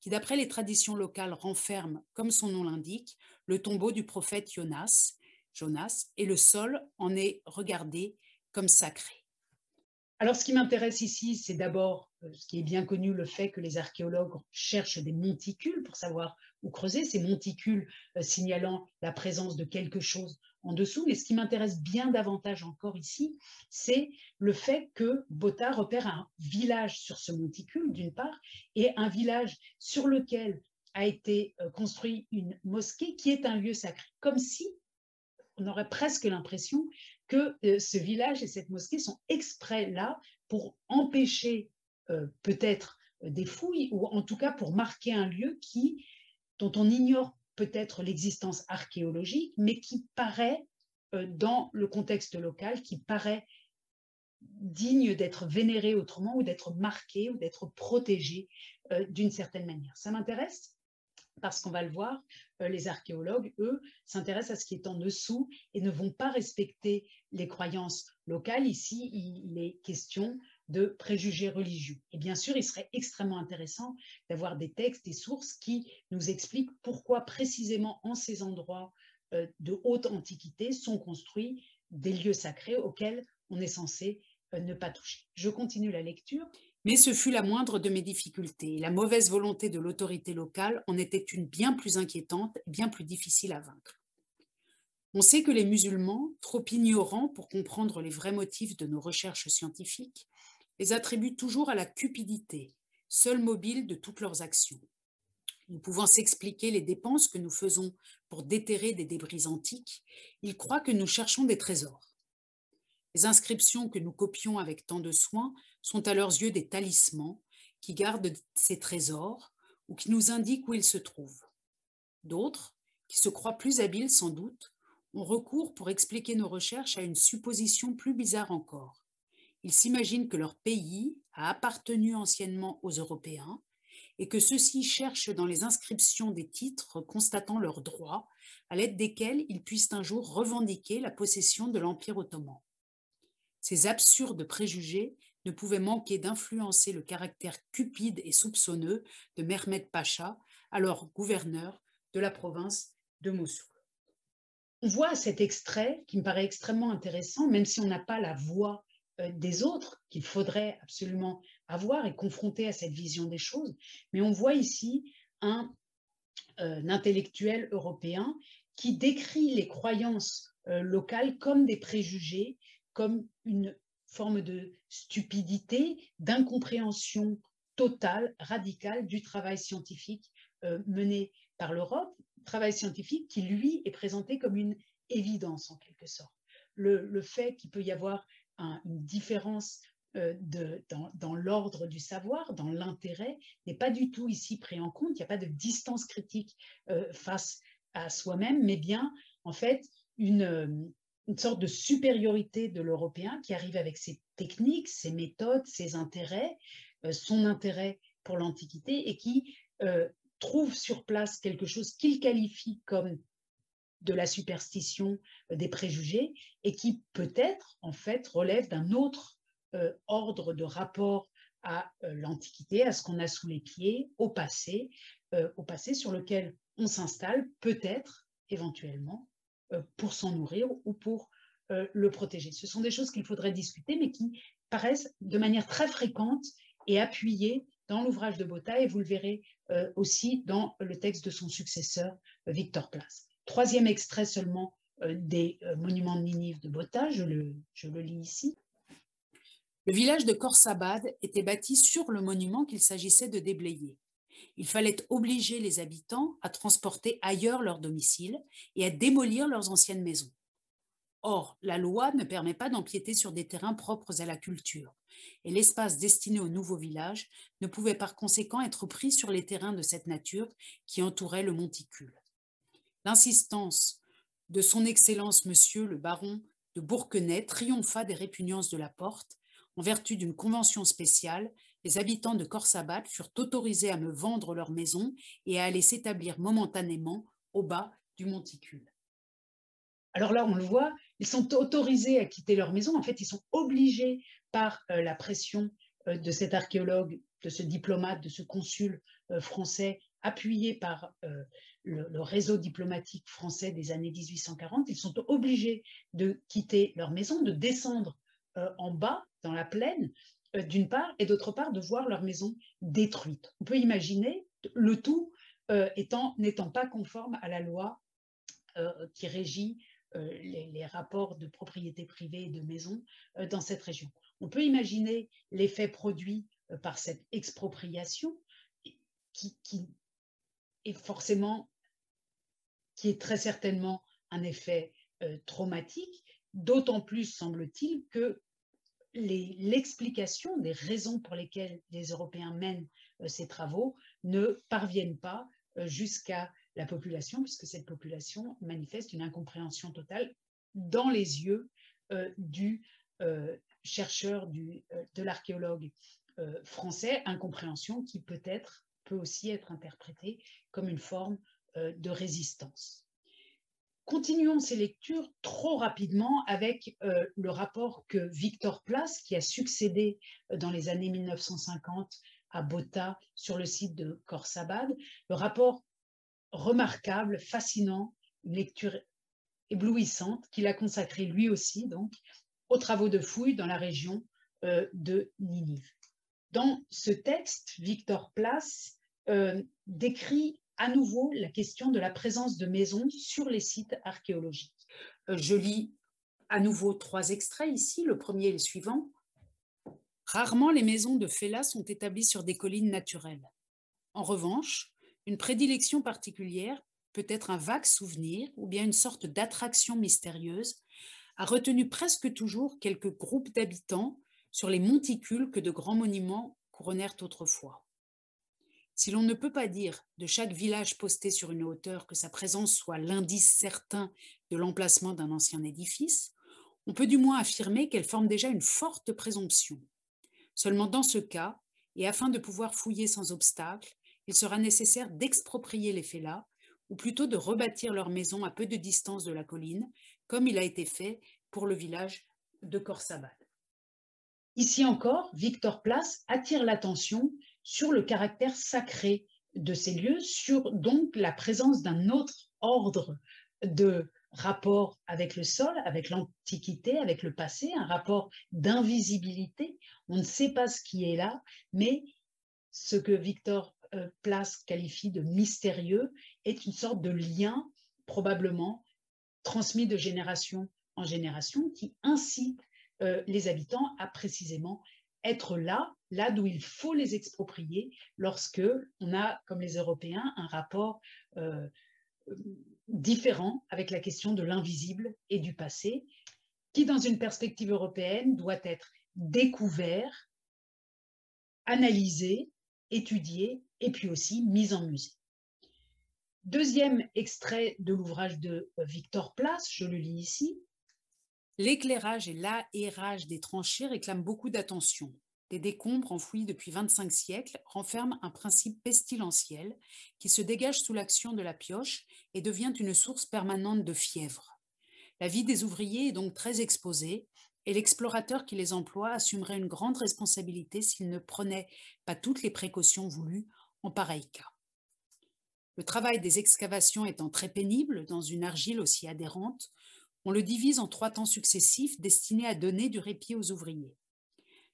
qui, d'après les traditions locales, renferme, comme son nom l'indique, le tombeau du prophète Jonas, Jonas, et le sol en est regardé comme sacré. Alors, ce qui m'intéresse ici, c'est d'abord euh, ce qui est bien connu, le fait que les archéologues cherchent des monticules pour savoir où creuser, ces monticules euh, signalant la présence de quelque chose en dessous. Mais ce qui m'intéresse bien davantage encore ici, c'est le fait que Botta repère un village sur ce monticule, d'une part, et un village sur lequel a été euh, construit une mosquée qui est un lieu sacré, comme si on aurait presque l'impression que euh, ce village et cette mosquée sont exprès là pour empêcher euh, peut-être euh, des fouilles ou en tout cas pour marquer un lieu qui, dont on ignore peut-être l'existence archéologique, mais qui paraît, dans le contexte local, qui paraît digne d'être vénéré autrement ou d'être marqué ou d'être protégé d'une certaine manière. Ça m'intéresse parce qu'on va le voir, euh, les archéologues, eux, s'intéressent à ce qui est en dessous et ne vont pas respecter les croyances locales. Ici, il est question de préjugés religieux. Et bien sûr, il serait extrêmement intéressant d'avoir des textes, des sources qui nous expliquent pourquoi précisément en ces endroits euh, de haute antiquité sont construits des lieux sacrés auxquels on est censé euh, ne pas toucher. Je continue la lecture. Mais ce fut la moindre de mes difficultés. La mauvaise volonté de l'autorité locale en était une bien plus inquiétante et bien plus difficile à vaincre. On sait que les musulmans, trop ignorants pour comprendre les vrais motifs de nos recherches scientifiques, les attribuent toujours à la cupidité, seul mobile de toutes leurs actions. Nous pouvant s'expliquer les dépenses que nous faisons pour déterrer des débris antiques, ils croient que nous cherchons des trésors. Les inscriptions que nous copions avec tant de soin sont à leurs yeux des talismans qui gardent ces trésors ou qui nous indiquent où ils se trouvent. D'autres, qui se croient plus habiles sans doute, ont recours pour expliquer nos recherches à une supposition plus bizarre encore. Ils s'imaginent que leur pays a appartenu anciennement aux Européens et que ceux-ci cherchent dans les inscriptions des titres constatant leurs droits, à l'aide desquels ils puissent un jour revendiquer la possession de l'Empire ottoman. Ces absurdes préjugés ne pouvaient manquer d'influencer le caractère cupide et soupçonneux de Mehmed Pacha, alors gouverneur de la province de Mossoul. On voit cet extrait qui me paraît extrêmement intéressant, même si on n'a pas la voix euh, des autres qu'il faudrait absolument avoir et confronter à cette vision des choses. Mais on voit ici un, euh, intellectuel européen qui décrit les croyances euh, locales comme des préjugés, comme une forme de stupidité, d'incompréhension totale, radicale du travail scientifique mené par l'Europe, travail scientifique qui, lui, est présenté comme une évidence en quelque sorte. Le, fait qu'il peut y avoir une différence euh, dans, l'ordre du savoir, dans l'intérêt, n'est pas du tout ici pris en compte. Il n'y a pas de distance critique euh, face à soi-même, mais bien, en fait, une, euh, une sorte de supériorité de l'Européen qui arrive avec ses techniques, ses méthodes, ses intérêts, son intérêt pour l'Antiquité et qui trouve sur place quelque chose qu'il qualifie comme de la superstition, euh, des préjugés, et qui peut-être, en fait, relève d'un autre euh, ordre de rapport à euh, l'Antiquité, à ce qu'on a sous les pieds, au passé, au passé sur lequel on s'installe, peut-être, éventuellement, pour s'en nourrir ou pour le protéger. Ce sont des choses qu'il faudrait discuter, mais qui paraissent de manière très fréquente et appuyées dans l'ouvrage de Botta, et vous le verrez aussi dans le texte de son successeur, Victor Place. Troisième extrait seulement euh, des euh, monuments de Ninive de Botta, je le, je le lis ici. Le village de Korsabad était bâti sur le monument qu'il s'agissait de déblayer. Il fallait obliger les habitants à transporter ailleurs leur domicile et à démolir leurs anciennes maisons. Or, la loi ne permet pas d'empiéter sur des terrains propres à la culture, et l'espace destiné au nouveau village ne pouvait par conséquent être pris sur les terrains de cette nature qui entouraient le monticule. L'insistance de son Excellence Monsieur le baron de Bourquenay triompha des répugnances de la porte. En vertu d'une convention spéciale, les habitants de Corsabat furent autorisés à me vendre leur maison et à aller s'établir momentanément au bas du monticule. Alors là, on le voit, ils sont autorisés à quitter leur maison. En fait, ils sont obligés par euh, la pression euh, de cet archéologue, de ce diplomate, de ce consul euh, français, appuyé par le, réseau diplomatique français des années 1840, ils sont obligés de quitter leur maison, de descendre en bas, dans la plaine, d'une part, et d'autre part, de voir leur maison détruite. On peut imaginer le tout euh, étant n'étant pas conforme à la loi qui régit les, rapports de propriété privée et de maison dans cette région. On peut imaginer l'effet produit par cette expropriation qui, est forcément qui est très certainement un effet euh, traumatique, d'autant plus semble-t-il que l'explication des raisons pour lesquelles les Européens mènent euh, ces travaux ne parviennent pas euh, jusqu'à la population, puisque cette population manifeste une incompréhension totale dans les yeux du chercheur, de l'archéologue français, incompréhension qui peut-être peut aussi être interprétée comme une forme euh, de résistance. Continuons ces lectures trop rapidement avec euh, le rapport que Victor Place, qui a succédé euh, dans les années 1950 à Botta sur le site de Korsabad, le rapport remarquable, fascinant, une lecture éblouissante qu'il a consacré lui aussi donc aux travaux de fouilles dans la région de Ninive. Dans ce texte, Victor Place décrit à nouveau la question de la présence de maisons sur les sites archéologiques. Euh, je lis à nouveau trois extraits ici. Le premier est le suivant. Rarement les maisons de Fela sont établies sur des collines naturelles. En revanche, une prédilection particulière, peut-être un vague souvenir ou bien une sorte d'attraction mystérieuse, a retenu presque toujours quelques groupes d'habitants sur les monticules que de grands monuments couronnèrent autrefois. Si l'on ne peut pas dire de chaque village posté sur une hauteur que sa présence soit l'indice certain de l'emplacement d'un ancien édifice, on peut du moins affirmer qu'elle forme déjà une forte présomption. Seulement dans ce cas, et afin de pouvoir fouiller sans obstacle, il sera nécessaire d'exproprier les félats, ou plutôt de rebâtir leur maison à peu de distance de la colline, comme il a été fait pour le village de Corsabad. Ici encore, Victor Place attire l'attention sur le caractère sacré de ces lieux, sur donc la présence d'un autre ordre de rapport avec le sol, avec l'Antiquité, avec le passé, un rapport d'invisibilité. On ne sait pas ce qui est là, mais ce que Victor euh, Place qualifie de mystérieux est une sorte de lien probablement transmis de génération en génération qui incite euh, les habitants à précisément être là, là d'où il faut les exproprier lorsque on a, comme les Européens, un rapport euh, différent avec la question de l'invisible et du passé, qui, dans une perspective européenne, doit être découvert, analysé, étudié et puis aussi mis en musée. Deuxième extrait de l'ouvrage de Victor Place, je le lis ici. L'éclairage et l'aérage des tranchées réclament beaucoup d'attention. Des décombres enfouis depuis 25 siècles renferment un principe pestilentiel qui se dégage sous l'action de la pioche et devient une source permanente de fièvre. La vie des ouvriers est donc très exposée et l'explorateur qui les emploie assumerait une grande responsabilité s'il ne prenait pas toutes les précautions voulues en pareil cas. Le travail des excavations étant très pénible dans une argile aussi adhérente, on le divise en trois temps successifs destinés à donner du répit aux ouvriers.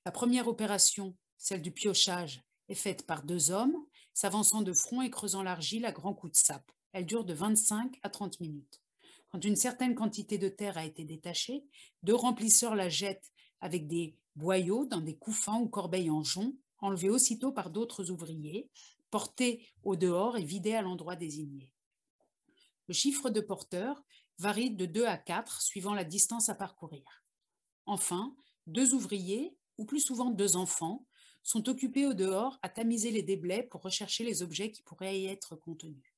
La première opération, celle du piochage, est faite par deux hommes, s'avançant de front et creusant l'argile à grands coups de sape. Elle dure de 25 à 30 minutes. Quand une certaine quantité de terre a été détachée, deux remplisseurs la jettent avec des boyaux dans des couffins ou corbeilles en jonc, enlevés aussitôt par d'autres ouvriers, portés au dehors et vidés à l'endroit désigné. Le chiffre de porteurs varie de 2 à 4 suivant la distance à parcourir. Enfin, deux ouvriers ou plus souvent deux enfants, sont occupés au dehors à tamiser les déblais pour rechercher les objets qui pourraient y être contenus.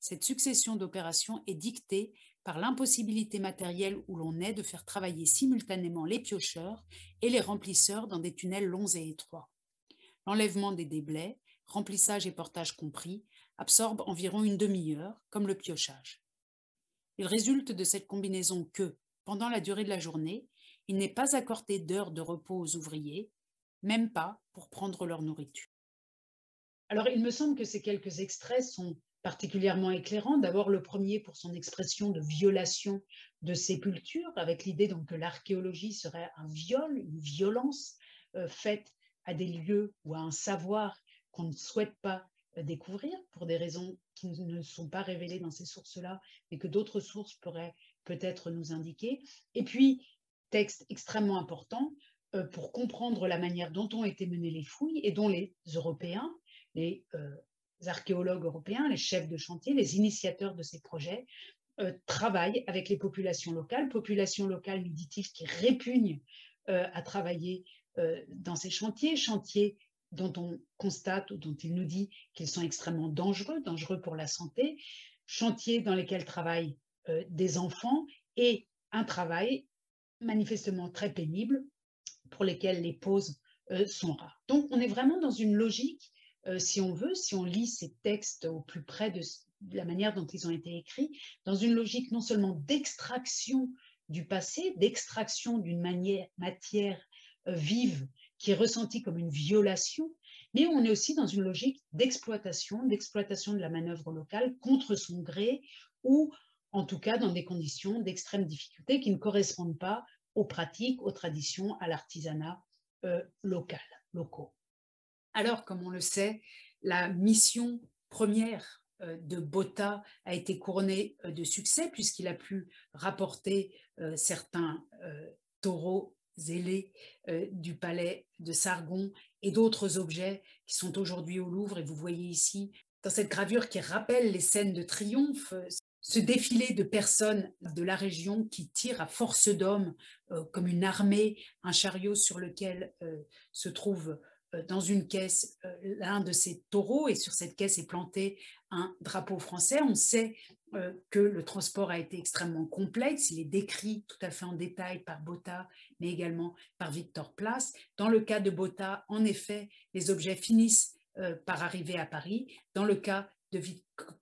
Cette succession d'opérations est dictée par l'impossibilité matérielle où l'on est de faire travailler simultanément les piocheurs et les remplisseurs dans des tunnels longs et étroits. L'enlèvement des déblais, remplissage et portage compris, absorbe environ une demi-heure, comme le piochage. Il résulte de cette combinaison que, pendant la durée de la journée, il n'est pas accordé d'heures de repos aux ouvriers, même pas pour prendre leur nourriture. Alors, il me semble que ces quelques extraits sont particulièrement éclairants. D'abord, le premier pour son expression de violation de sépulture, avec l'idée donc que l'archéologie serait un viol, une violence euh, faite à des lieux ou à un savoir qu'on ne souhaite pas euh, découvrir pour des raisons qui ne sont pas révélées dans ces sources-là, mais que d'autres sources pourraient peut-être nous indiquer. Et puis, texte extrêmement important euh, pour comprendre la manière dont ont été menées les fouilles et dont les Européens, les euh, archéologues européens, les chefs de chantier, les initiateurs de ces projets, euh, travaillent avec les populations locales, populations locales, dit-il, qui répugnent à travailler dans ces chantiers, chantiers dont on constate ou dont il nous dit qu'ils sont extrêmement dangereux, dangereux pour la santé, chantiers dans lesquels travaillent des enfants et un travail manifestement très pénibles, pour lesquels les pauses euh, sont rares. Donc on est vraiment dans une logique, euh, si on veut, si on lit ces textes au plus près de, la manière dont ils ont été écrits, dans une logique non seulement d'extraction du passé, d'extraction d'une matière euh, vive qui est ressentie comme une violation, mais on est aussi dans une logique d'exploitation, d'exploitation de la manœuvre locale contre son gré ou en tout cas dans des conditions d'extrême difficulté qui ne correspondent pas aux pratiques, aux traditions, à l'artisanat euh, local, locaux. Alors, comme on le sait, la mission première euh, de Botta a été couronnée euh, de succès puisqu'il a pu rapporter certains taureaux zélés du palais de Sargon et d'autres objets qui sont aujourd'hui au Louvre. Et vous voyez ici, dans cette gravure qui rappelle les scènes de triomphe, ce défilé de personnes de la région qui tirent à force d'hommes euh, comme une armée, un chariot sur lequel euh, se trouve euh, dans une caisse l'un de ces taureaux et sur cette caisse est planté un drapeau français. On sait que le transport a été extrêmement complexe, il est décrit tout à fait en détail par Botta, mais également par Victor Place. Dans le cas de Botta, en effet, les objets finissent par arriver à Paris. Dans le cas de Victor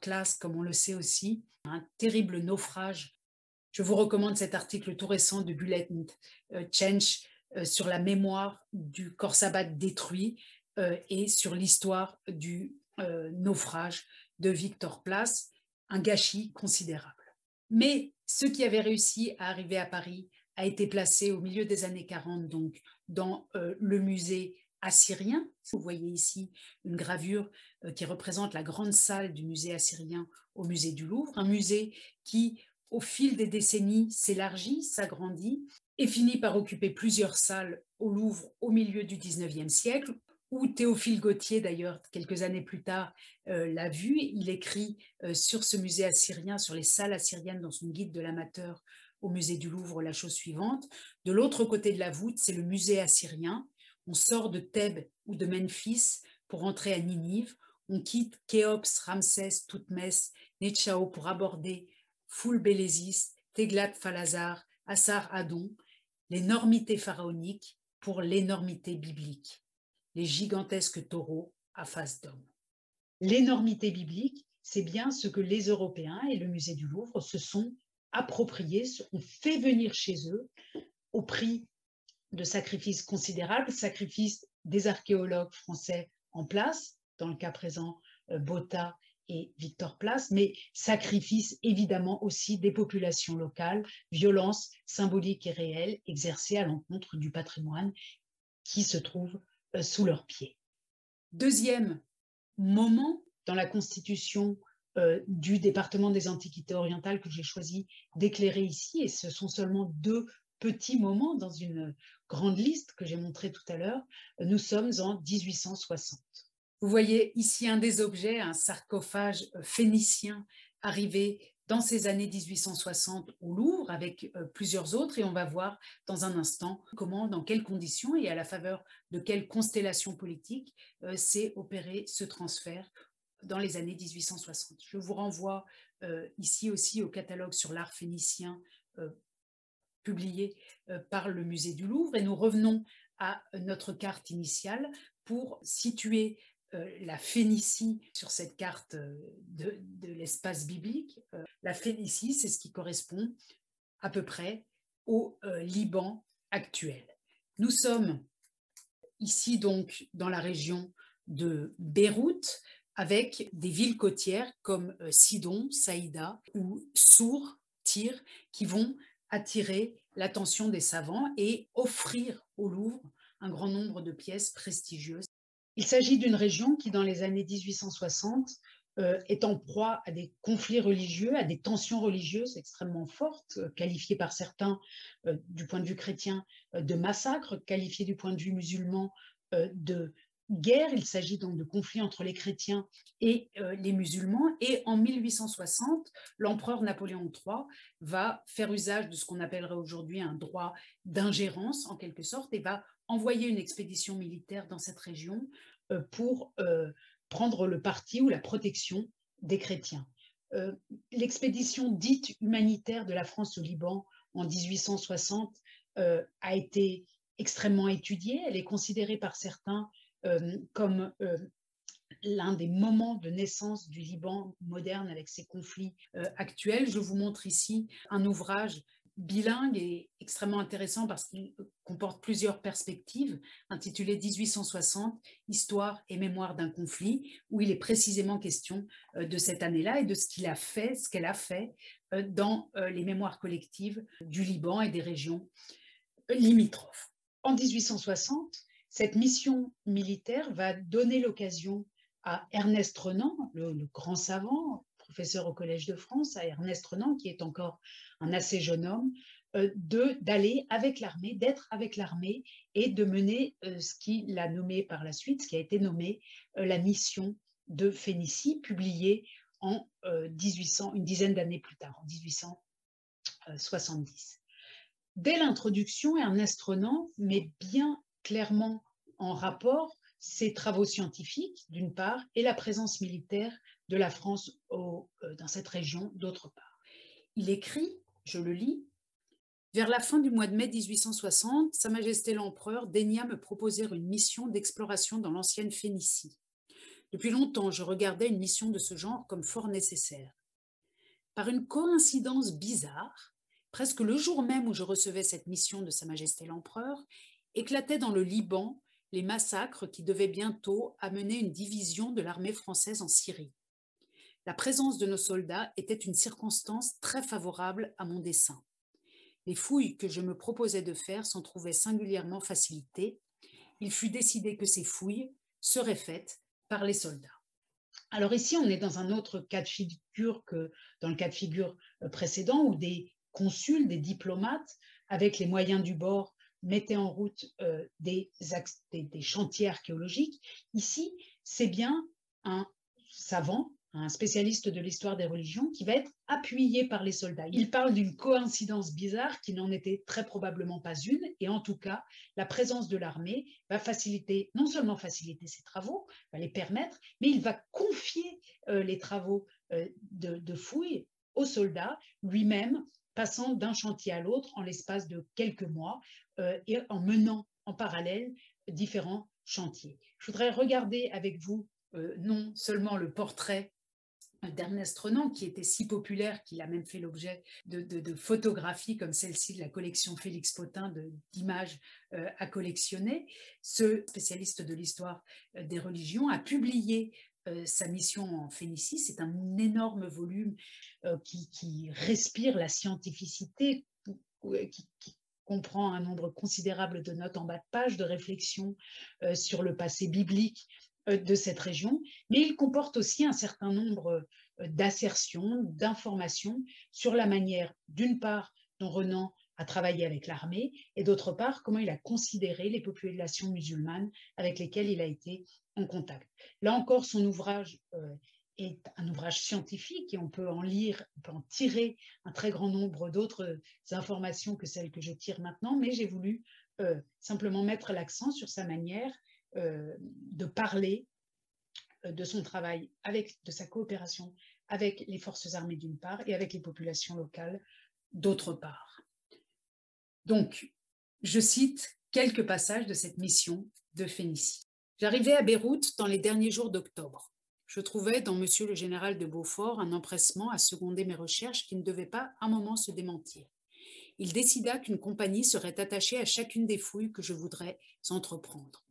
Klaas, comme on le sait aussi, un terrible naufrage. Je vous recommande cet article tout récent de Bulletin Change sur la mémoire du corps sabbat détruit et sur l'histoire du naufrage de Victor Place, un gâchis considérable. Mais ceux qui avaient réussi à arriver à Paris a été placé au milieu des années 40, donc dans euh, le musée assyrien. Vous voyez ici une gravure euh, qui représente la grande salle du musée assyrien au musée du Louvre, un musée qui, au fil des décennies, s'élargit, s'agrandit et finit par occuper plusieurs salles au Louvre au milieu du 19e siècle, où Théophile Gautier, d'ailleurs, quelques années plus tard, euh, l'a vu. Il écrit euh, sur ce musée assyrien, sur les salles assyriennes dans son guide de l'amateur au musée du Louvre, la chose suivante. De l'autre côté de la voûte, c'est le musée assyrien. On sort de Thèbes ou de Memphis pour entrer à Ninive. On quitte Khéops, Ramsès, Toutmès, Netchao pour aborder Foul Bélésis, Teglat Phalazar, Assar Adon, l'énormité pharaonique pour l'énormité biblique les gigantesques taureaux à face d'homme. L'énormité biblique, c'est bien ce que les Européens et le musée du Louvre se sont appropriés, ont fait venir chez eux au prix de sacrifices considérables, sacrifices des archéologues français en place, dans le cas présent euh, Botta et Victor Place, mais sacrifices évidemment aussi des populations locales, violences symboliques et réelles exercées à l'encontre du patrimoine qui se trouve euh, sous leurs pieds. Deuxième moment dans la constitution euh, du département des Antiquités orientales que j'ai choisi d'éclairer ici, et ce sont seulement deux petits moments dans une grande liste que j'ai montrée tout à l'heure, nous sommes en 1860. Vous voyez ici un des objets, un sarcophage euh, phénicien arrivé dans ces années 1860 au Louvre avec euh, plusieurs autres et on va voir dans un instant comment, dans quelles conditions et à la faveur de quelles constellations politiques euh, s'est opéré ce transfert dans les années 1860. Je vous renvoie ici aussi au catalogue sur l'art phénicien publié par le musée du Louvre et nous revenons à notre carte initiale pour situer euh, la Phénicie sur cette carte euh, de, l'espace biblique. Euh, la Phénicie, c'est ce qui correspond à peu près au Liban actuel. Nous sommes ici donc dans la région de Beyrouth avec des villes côtières comme Sidon, Saïda ou Sour, Tyr, qui vont attirer l'attention des savants et offrir au Louvre un grand nombre de pièces prestigieuses. Il s'agit d'une région qui, dans les années 1860, euh, est en proie à des conflits religieux, à des tensions religieuses extrêmement fortes, euh, qualifiées par certains, euh, du point de vue chrétien, de massacres, qualifiées du point de vue musulman de guerre. Il s'agit donc de conflits entre les chrétiens et les musulmans. Et en 1860, l'empereur Napoléon III va faire usage de ce qu'on appellerait aujourd'hui un droit d'ingérence, en quelque sorte, et va envoyer une expédition militaire dans cette région euh, pour euh, prendre le parti ou la protection des chrétiens. Euh, l'expédition dite humanitaire de la France au Liban en 1860 a été extrêmement étudiée. Elle est considérée par certains comme l'un des moments de naissance du Liban moderne avec ses conflits actuels. Je vous montre ici un ouvrage bilingue et extrêmement intéressant parce qu'il comporte plusieurs perspectives, intitulé 1860, Histoire et mémoire d'un conflit, où il est précisément question euh, de cette année-là et de ce qu'il a fait, ce qu'elle a fait euh, dans euh, les mémoires collectives du Liban et des régions limitrophes. En 1860, cette mission militaire va donner l'occasion à Ernest Renan, le, grand savant, professeur au Collège de France, à Ernest Renan, qui est encore un assez jeune homme, euh, d'aller avec l'armée, d'être avec l'armée et de mener euh, ce qu'il a nommé par la suite, ce qui a été nommé euh, la mission de Phénicie, publiée en 1800, une dizaine d'années plus tard, en 1870. Dès l'introduction, Ernest Renan met bien clairement en rapport ses travaux scientifiques, d'une part, et la présence militaire de la France au, dans cette région, d'autre part. Il écrit je le lis, Vers la fin du mois de mai 1860, Sa Majesté l'Empereur daigna me proposer une mission d'exploration dans l'ancienne Phénicie. Depuis longtemps, je regardais une mission de ce genre comme fort nécessaire. Par une coïncidence bizarre, presque le jour même où je recevais cette mission de Sa Majesté l'Empereur, éclataient dans le Liban les massacres qui devaient bientôt amener une division de l'armée française en Syrie. La présence de nos soldats était une circonstance très favorable à mon dessein. Les fouilles que je me proposais de faire s'en trouvaient singulièrement facilitées. Il fut décidé que ces fouilles seraient faites par les soldats. Alors ici, on est dans un autre cas de figure que dans le cas de figure euh, précédent où des consuls, des diplomates, avec les moyens du bord, mettaient en route euh, des, chantiers archéologiques. Ici, c'est bien un savant un spécialiste de l'histoire des religions, qui va être appuyé par les soldats. Il parle d'une coïncidence bizarre qui n'en était très probablement pas une, et en tout cas, la présence de l'armée va faciliter, non seulement faciliter ses travaux, va les permettre, mais il va confier euh, les travaux euh, de, fouille aux soldats, lui-même passant d'un chantier à l'autre en l'espace de quelques mois et en menant en parallèle différents chantiers. Je voudrais regarder avec vous non seulement le portrait d'Ernest Renan, qui était si populaire qu'il a même fait l'objet de, photographies comme celle-ci de la collection Félix Potin d'images euh, à collectionner. Ce spécialiste de l'histoire euh, des religions a publié euh, sa mission en Phénicie. C'est un énorme volume qui, respire la scientificité, qui, comprend un nombre considérable de notes en bas de page, de réflexions sur le passé biblique euh, de cette région, mais il comporte aussi un certain nombre euh, d'assertions, d'informations sur la manière, d'une part, dont Renan a travaillé avec l'armée, et d'autre part, comment il a considéré les populations musulmanes avec lesquelles il a été en contact. Là encore, son ouvrage euh, est un ouvrage scientifique et on peut en lire, on peut en tirer un très grand nombre d'autres informations que celles que je tire maintenant, mais j'ai voulu simplement mettre l'accent sur sa manière euh, de parler euh, de son travail, avec, de sa coopération avec les forces armées d'une part et avec les populations locales d'autre part. Donc, je cite quelques passages de cette mission de Phénicie. J'arrivais à Beyrouth dans les derniers jours d'octobre. Je trouvais dans Monsieur le général de Beaufort un empressement à seconder mes recherches qui ne devait pas un moment se démentir. Il décida qu'une compagnie serait attachée à chacune des fouilles que je voudrais entreprendre.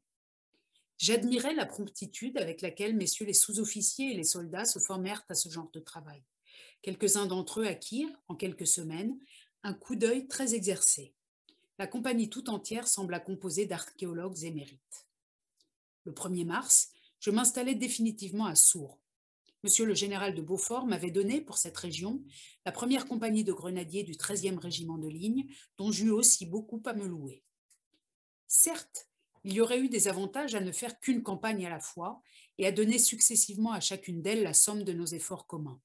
J'admirais la promptitude avec laquelle messieurs les sous-officiers et les soldats se formèrent à ce genre de travail. Quelques-uns d'entre eux acquirent, en quelques semaines, un coup d'œil très exercé. La compagnie tout entière sembla composée d'archéologues émérites. Le 1er mars, je m'installais définitivement à Sour. Monsieur le général de Beaufort m'avait donné pour cette région la première compagnie de grenadiers du 13e régiment de ligne, dont j'eus aussi beaucoup à me louer. Certes, il y aurait eu des avantages à ne faire qu'une campagne à la fois et à donner successivement à chacune d'elles la somme de nos efforts communs.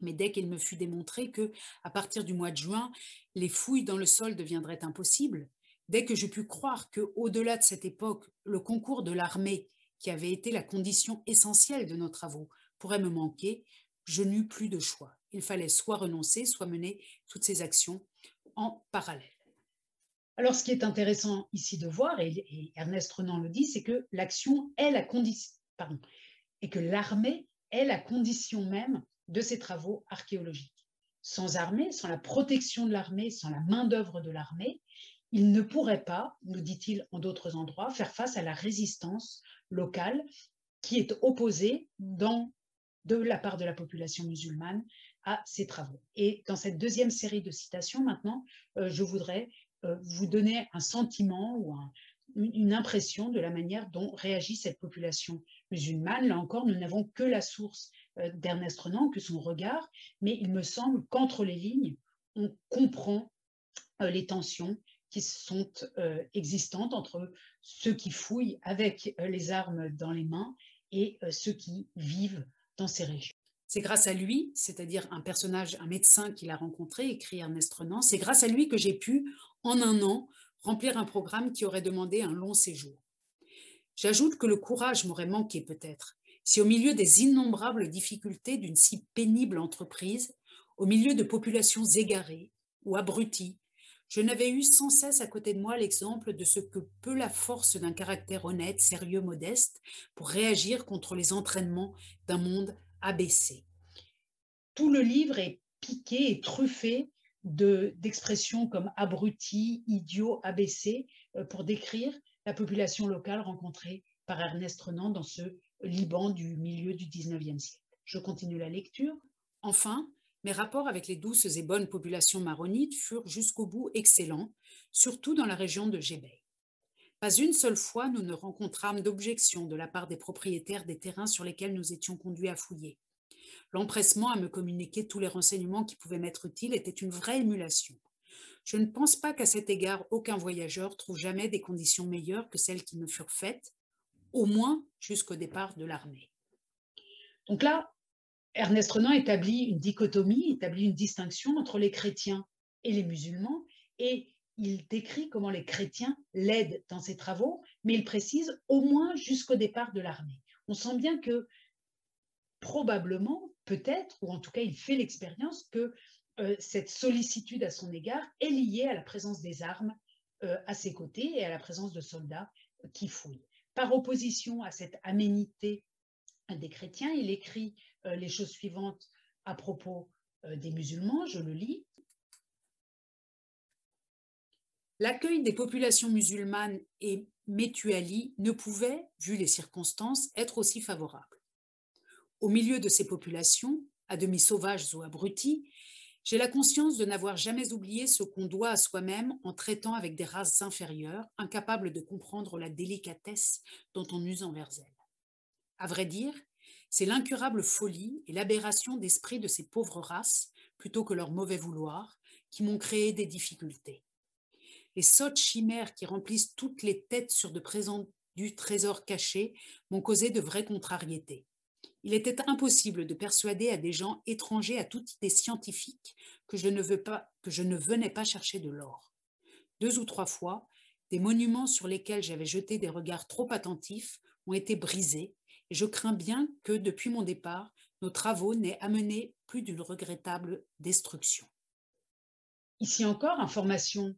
Mais dès qu'il me fut démontré que, à partir du mois de juin, les fouilles dans le sol deviendraient impossibles, dès que je pus croire que, au-delà de cette époque, le concours de l'armée, qui avait été la condition essentielle de nos travaux, pourrait me manquer, je n'eus plus de choix. Il fallait soit renoncer, soit mener toutes ces actions en parallèle. Alors, ce qui est intéressant ici de voir, et, Ernest Renan le dit, c'est que l'action est la condition, pardon, et que l'armée est la condition même de ces travaux archéologiques. Sans armée, sans la protection de l'armée, sans la main-d'œuvre de l'armée, il ne pourrait pas, nous dit-il en d'autres endroits, faire face à la résistance locale qui est opposée dans, de la part de la population musulmane à ces travaux. Et dans cette deuxième série de citations, maintenant, euh, je voudrais euh, vous donner un sentiment ou une impression de la manière dont réagit cette population musulmane. Là encore, nous n'avons que la source euh, d'Ernest Renan, que son regard, mais il me semble qu'entre les lignes, on comprend les tensions qui sont existantes entre ceux qui fouillent avec les armes dans les mains et ceux qui vivent dans ces régions. C'est grâce à lui, c'est-à-dire un personnage, un médecin qu'il a rencontré, écrit Ernest Renan, c'est grâce à lui que j'ai pu, en un an, remplir un programme qui aurait demandé un long séjour. J'ajoute que le courage m'aurait manqué peut-être, si au milieu des innombrables difficultés d'une si pénible entreprise, au milieu de populations égarées ou abruties, je n'avais eu sans cesse à côté de moi l'exemple de ce que peut la force d'un caractère honnête, sérieux, modeste, pour réagir contre les entraînements d'un monde abaissé. Tout le livre est piqué et truffé d'expressions comme abruti, idiot, abaissé, euh, pour décrire la population locale rencontrée par Ernest Renan dans ce Liban du milieu du 19e siècle. Je continue la lecture. Enfin, mes rapports avec les douces et bonnes populations maronites furent jusqu'au bout excellents, surtout dans la région de Jébé. Pas une seule fois nous ne rencontrâmes d'objection de la part des propriétaires des terrains sur lesquels nous étions conduits à fouiller. L'empressement à me communiquer tous les renseignements qui pouvaient m'être utiles était une vraie émulation. Je ne pense pas qu'à cet égard aucun voyageur trouve jamais des conditions meilleures que celles qui me furent faites, au moins jusqu'au départ de l'armée. Donc là, Ernest Renan établit une dichotomie, établit une distinction entre les chrétiens et les musulmans, et il décrit comment les chrétiens l'aident dans ses travaux, mais il précise au moins jusqu'au départ de l'armée. On sent bien que probablement, peut-être, ou en tout cas il fait l'expérience que euh, cette sollicitude à son égard est liée à la présence des armes euh, à ses côtés et à la présence de soldats qui fouillent. Par opposition à cette aménité des chrétiens, il écrit euh, les choses suivantes à propos des musulmans, je le lis. L'accueil des populations musulmanes et Métuali ne pouvait, vu les circonstances, être aussi favorable. Au milieu de ces populations, à demi sauvages ou abruties, j'ai la conscience de n'avoir jamais oublié ce qu'on doit à soi-même en traitant avec des races inférieures, incapables de comprendre la délicatesse dont on use envers elles. À vrai dire, c'est l'incurable folie et l'aberration d'esprit de ces pauvres races, plutôt que leur mauvais vouloir, qui m'ont créé des difficultés. Les sottes chimères qui remplissent toutes les têtes sur de présents du trésor caché m'ont causé de vraies contrariétés. Il était impossible de persuader à des gens étrangers à toute idée scientifique que je ne, veux pas, que je ne venais pas chercher de l'or. Deux ou trois fois, des monuments sur lesquels j'avais jeté des regards trop attentifs ont été brisés, je crains bien que, depuis mon départ, nos travaux n'aient amené plus d'une regrettable destruction. Ici encore, information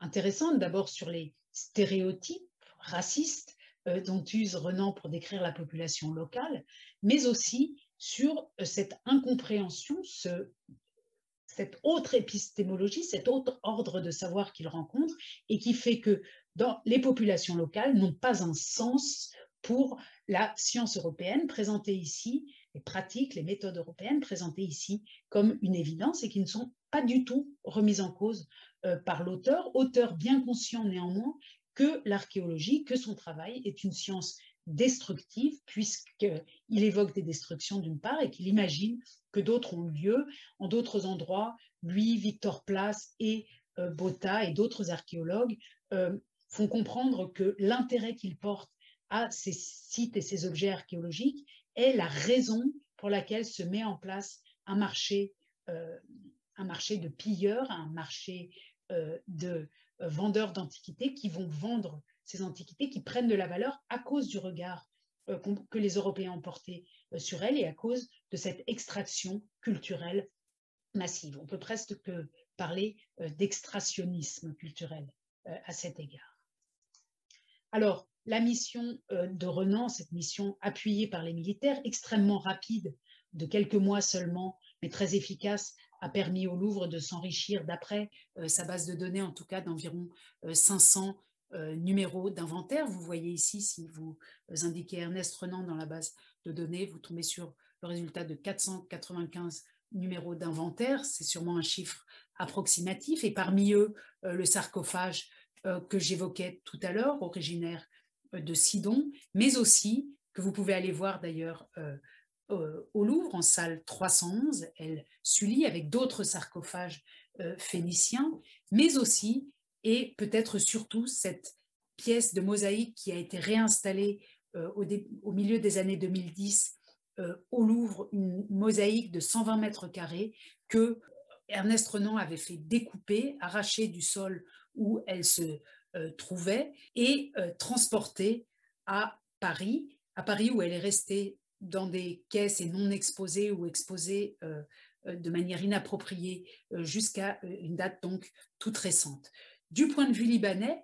intéressante d'abord sur les stéréotypes racistes euh, dont use Renan pour décrire la population locale, mais aussi sur euh, cette incompréhension, cette autre épistémologie, cet autre ordre de savoir qu'il rencontre et qui fait que les populations locales n'ont pas un sens pour la science européenne présentée ici, les pratiques, les méthodes européennes présentées ici comme une évidence et qui ne sont pas du tout remises en cause euh, par l'auteur, auteur bien conscient néanmoins que l'archéologie, que son travail est une science destructive, puisqu'il évoque des destructions d'une part et qu'il imagine que d'autres ont lieu en d'autres endroits. Lui, Victor Place et euh, Botta et d'autres archéologues euh, font comprendre que l'intérêt qu'il porte à ces sites et ces objets archéologiques est la raison pour laquelle se met en place un marché, euh, de pilleurs, un marché de euh, vendeurs d'antiquités qui vont vendre ces antiquités, qui prennent de la valeur à cause du regard euh, que les Européens ont porté euh, sur elles et à cause de cette extraction culturelle massive. On peut presque parler d'extrationnisme culturel à cet égard. Alors, la mission de Renan, cette mission appuyée par les militaires, extrêmement rapide, de quelques mois seulement, mais très efficace, a permis au Louvre de s'enrichir d'après euh, sa base de données, en tout cas d'environ 500 euh, euh, numéros d'inventaire. Vous voyez ici, si vous indiquez Ernest Renan dans la base de données, vous tombez sur le résultat de 495 numéros d'inventaire. C'est sûrement un chiffre approximatif. Et parmi eux, le sarcophage que j'évoquais tout à l'heure, originaire de Sidon, mais aussi, que vous pouvez aller voir d'ailleurs euh, au Louvre, en salle 311, elle Sully, avec d'autres sarcophages euh, phéniciens, mais aussi, et peut-être surtout, cette pièce de mosaïque qui a été réinstallée euh, au, milieu des années 2010 au Louvre, une mosaïque de 120 mètres carrés que Ernest Renan avait fait découper, arracher du sol où elle se trouvait et transporter à Paris, à Paris où elle est restée dans des caisses et non exposées ou exposées euh, de manière inappropriée jusqu'à une date donc toute récente. Du point de vue libanais,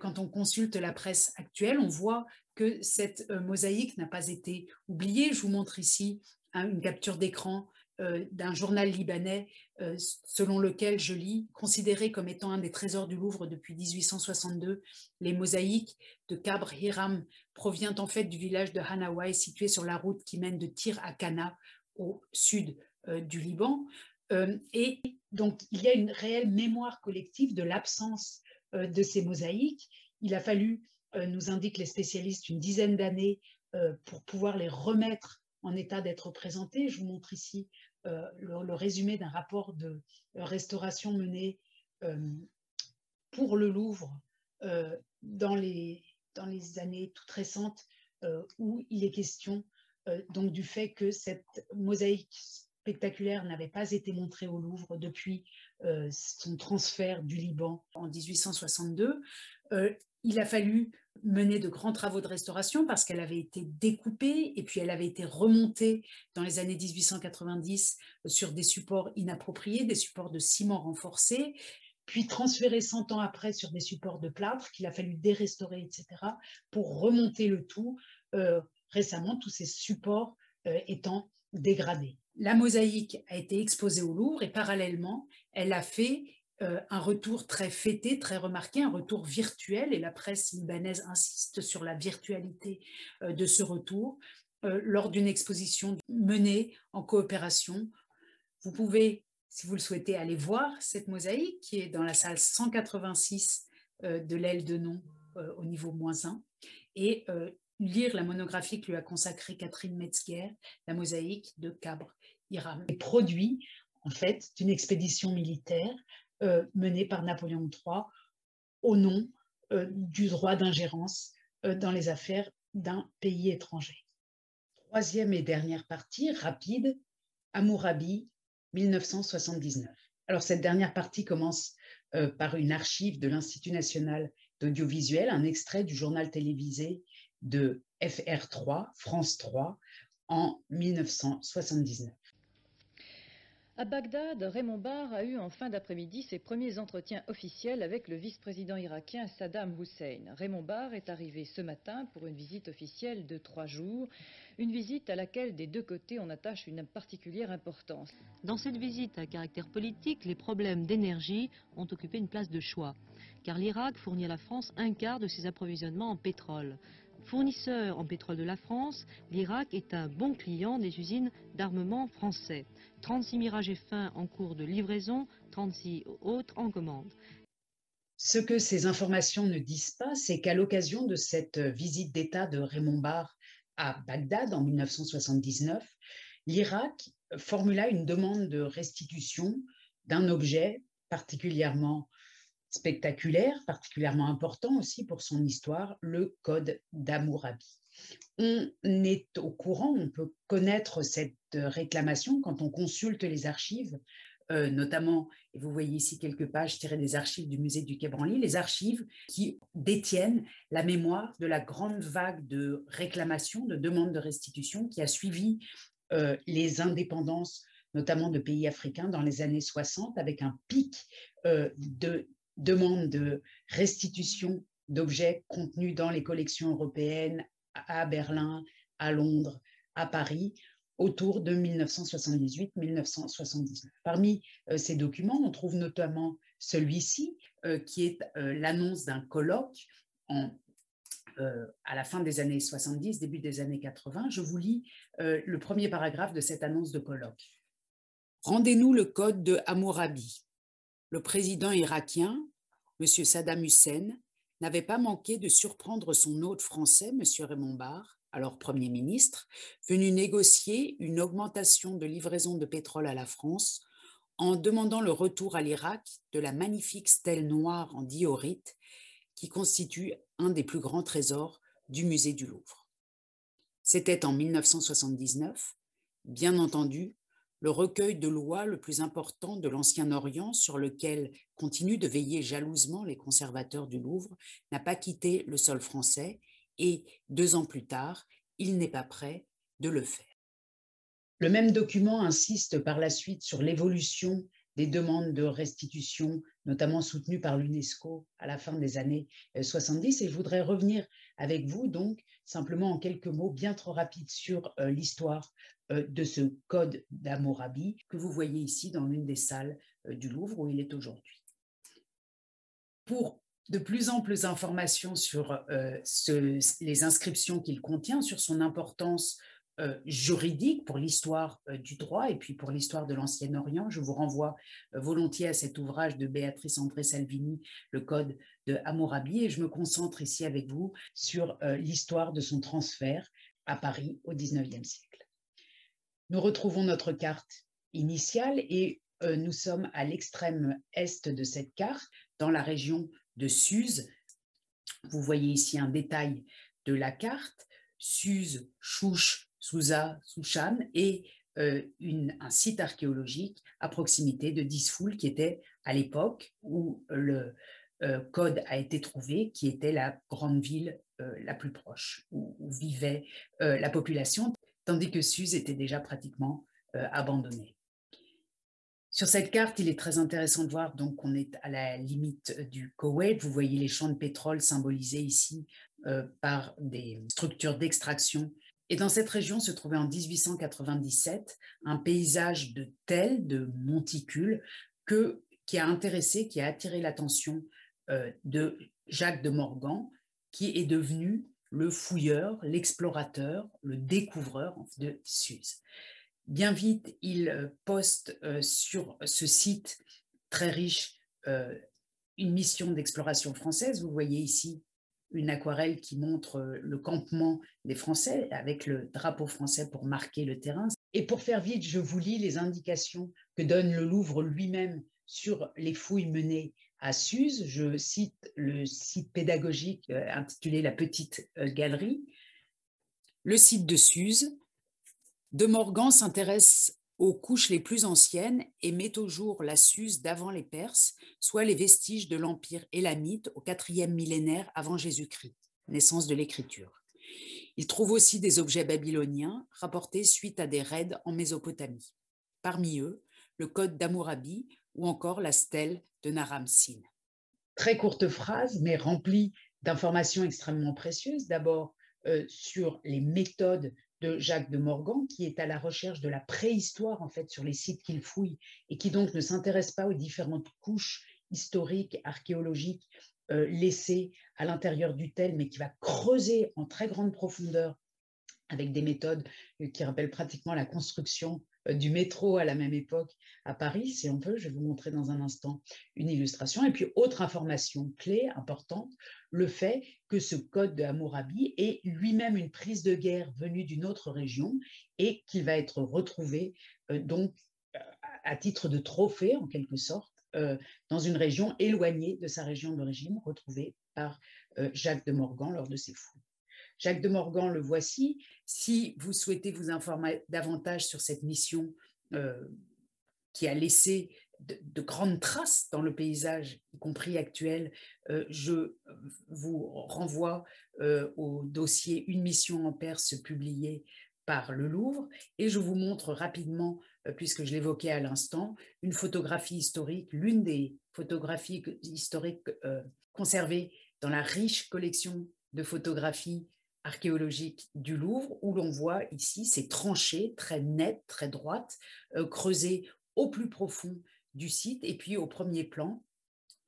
quand on consulte la presse actuelle, on voit que cette mosaïque n'a pas été oubliée. Je vous montre ici hein, une capture d'écran euh, d'un journal libanais euh, selon lequel je lis, considéré comme étant un des trésors du Louvre depuis 1862, les mosaïques de Kabr Hiram provient en fait du village de Hanawai situé sur la route qui mène de Tyr à Cana au sud euh, du Liban. et donc il y a une réelle mémoire collective de l'absence de ces mosaïques. Il a fallu, nous indiquent les spécialistes, une dizaine d'années pour pouvoir les remettre en état d'être présentés. Je vous montre ici euh, le, résumé d'un rapport de restauration mené euh, pour le Louvre euh, dans, les, dans les années toutes récentes où il est question donc du fait que cette mosaïque spectaculaire n'avait pas été montrée au Louvre depuis son transfert du Liban en 1862 il a fallu mener de grands travaux de restauration parce qu'elle avait été découpée et puis elle avait été remontée dans les années 1890 sur des supports inappropriés, des supports de ciment renforcé, puis transférée 100 ans après sur des supports de plâtre qu'il a fallu dérestaurer, etc., pour remonter le tout euh, récemment, tous ces supports euh, étant dégradés. La mosaïque a été exposée au Louvre et parallèlement, elle a fait euh, un retour très fêté, très remarqué, un retour virtuel, et la presse libanaise insiste sur la virtualité euh, de ce retour, euh, lors d'une exposition menée en coopération. Vous pouvez, si vous le souhaitez, aller voir cette mosaïque qui est dans la salle 186 de l'aile de nom au niveau moins 1, et lire la monographie que lui a consacrée Catherine Metzger, la mosaïque de Cabre Hiram. Produit en fait d'une expédition militaire menée par Napoléon III au nom euh, du droit d'ingérence euh, dans les affaires d'un pays étranger. Troisième et dernière partie, rapide, Amourabi, 1979. Alors cette dernière partie commence par une archive de l'Institut national d'audiovisuel, un extrait du journal télévisé de FR3, France 3, en 1979. À Bagdad, Raymond Barr a eu en fin d'après-midi ses premiers entretiens officiels avec le vice-président irakien Saddam Hussein. Raymond Barr est arrivé ce matin pour une visite officielle de trois jours, une visite à laquelle des deux côtés on attache une particulière importance. Dans cette visite à caractère politique, les problèmes d'énergie ont occupé une place de choix, car l'Irak fournit à la France un quart de ses approvisionnements en pétrole. Fournisseur en pétrole de la France, l'Irak est un bon client des usines d'armement français. 36 Mirage F1 en cours de livraison, 36 autres en commande. Ce que ces informations ne disent pas, c'est qu'à l'occasion de cette visite d'État de Raymond Barre à Bagdad en 1979, l'Irak formula une demande de restitution d'un objet particulièrement spectaculaire, particulièrement important aussi pour son histoire, le Code d'Amourabi. On est au courant, on peut connaître cette réclamation quand on consulte les archives, euh, notamment, et vous voyez ici quelques pages tirées des archives du musée du Quai Branly, les archives qui détiennent la mémoire de la grande vague de réclamations, de demandes de restitution qui a suivi euh, les indépendances notamment de pays africains dans les années 60, avec un pic euh, de demande de restitution d'objets contenus dans les collections européennes à Berlin, à Londres, à Paris, autour de 1978-1979. Parmi euh, ces documents, on trouve notamment celui-ci, euh, qui est euh, l'annonce d'un colloque à la fin des années 70, début des années 80. Je vous lis le premier paragraphe de cette annonce de colloque. Rendez-nous le code de Hammurabi le président irakien, M. Saddam Hussein, n'avait pas manqué de surprendre son hôte français, M. Raymond Barre, alors Premier ministre, venu négocier une augmentation de livraison de pétrole à la France en demandant le retour à l'Irak de la magnifique stèle noire en diorite qui constitue un des plus grands trésors du musée du Louvre. C'était en 1979, bien entendu, le recueil de lois le plus important de l'Ancien Orient sur lequel continuent de veiller jalousement les conservateurs du Louvre n'a pas quitté le sol français et, deux ans plus tard, il n'est pas prêt de le faire. Le même document insiste par la suite sur l'évolution des demandes de restitution, notamment soutenues par l'UNESCO à la fin des années 70. Et je voudrais revenir avec vous, donc, simplement en quelques mots bien trop rapides sur l'histoire de ce code d'Hammurabi que vous voyez ici dans l'une des salles du Louvre où il est aujourd'hui. Pour de plus amples informations sur les inscriptions qu'il contient, sur son importance euh, juridique pour l'histoire euh, du droit et puis pour l'histoire de l'Ancien Orient. Je vous renvoie euh, volontiers à cet ouvrage de Béatrice André Salvini, Le Code de Hammurabi, et je me concentre ici avec vous sur l'histoire de son transfert à Paris au XIXe siècle. Nous retrouvons notre carte initiale et nous sommes à l'extrême est de cette carte, dans la région de Suse. Vous voyez ici un détail de la carte. Suse, Chouche, Souza, Souchan, et euh, un site archéologique à proximité de Disfoul, qui était à l'époque où le euh, code a été trouvé, qui était la grande ville euh, la plus proche, où, vivait la population, tandis que Suse était déjà pratiquement abandonnée. Sur cette carte, il est très intéressant de voir donc qu'on est à la limite du Koweït. Vous voyez les champs de pétrole symbolisés ici par des structures d'extraction et dans cette région se trouvait en 1897 un paysage de tels, de monticules, que, qui a intéressé, qui a attiré l'attention euh, de Jacques de Morgan, qui est devenu le fouilleur, l'explorateur, le découvreur de Suse. Bien vite, il euh, poste euh, sur ce site très riche une mission d'exploration française. Vous voyez ici une aquarelle qui montre euh, le campement des Français avec le drapeau français pour marquer le terrain. Et pour faire vite, je vous lis les indications que donne le Louvre lui-même sur les fouilles menées à Suse. Je cite le site pédagogique euh, intitulé La Petite euh, Galerie. Le site de Suse. De Morgan s'intéresse aux couches les plus anciennes et met au jour la Suse d'avant les Perses, soit les vestiges de l'empire élamite au quatrième millénaire avant Jésus-Christ, naissance de l'écriture. Il trouve aussi des objets babyloniens rapportés suite à des raids en Mésopotamie. Parmi eux, le code d'Amourabi ou encore la stèle de Naram-Sin. Très courte phrase, mais remplie d'informations extrêmement précieuses. D'abord, euh, sur les méthodes de Jacques de Morgan, qui est à la recherche de la préhistoire en fait sur les sites qu'il fouille et qui donc ne s'intéresse pas aux différentes couches historiques, archéologiques euh, laissées à l'intérieur du tel, mais qui va creuser en très grande profondeur avec des méthodes euh, qui rappellent pratiquement la construction du métro à la même époque à Paris, si on peut. Je vais vous montrer dans un instant une illustration. Et puis, autre information clé, importante, le fait que ce code de Hammurabi est lui-même une prise de guerre venue d'une autre région et qu'il va être retrouvé euh, donc à titre de trophée, en quelque sorte, euh, dans une région éloignée de sa région d'origine, retrouvée par Jacques de Morgan lors de ses fouilles. Jacques de Morgan, le voici. Si vous souhaitez vous informer davantage sur cette mission euh, qui a laissé de, grandes traces dans le paysage, y compris actuel, euh, je vous renvoie euh, au dossier Une mission en Perse publié par le Louvre et je vous montre rapidement, puisque je l'évoquais à l'instant, une photographie historique, l'une des photographies historiques conservées dans la riche collection de photographies archéologique du Louvre, où l'on voit ici ces tranchées très nettes, très droites, euh, creusées au plus profond du site, et puis au premier plan,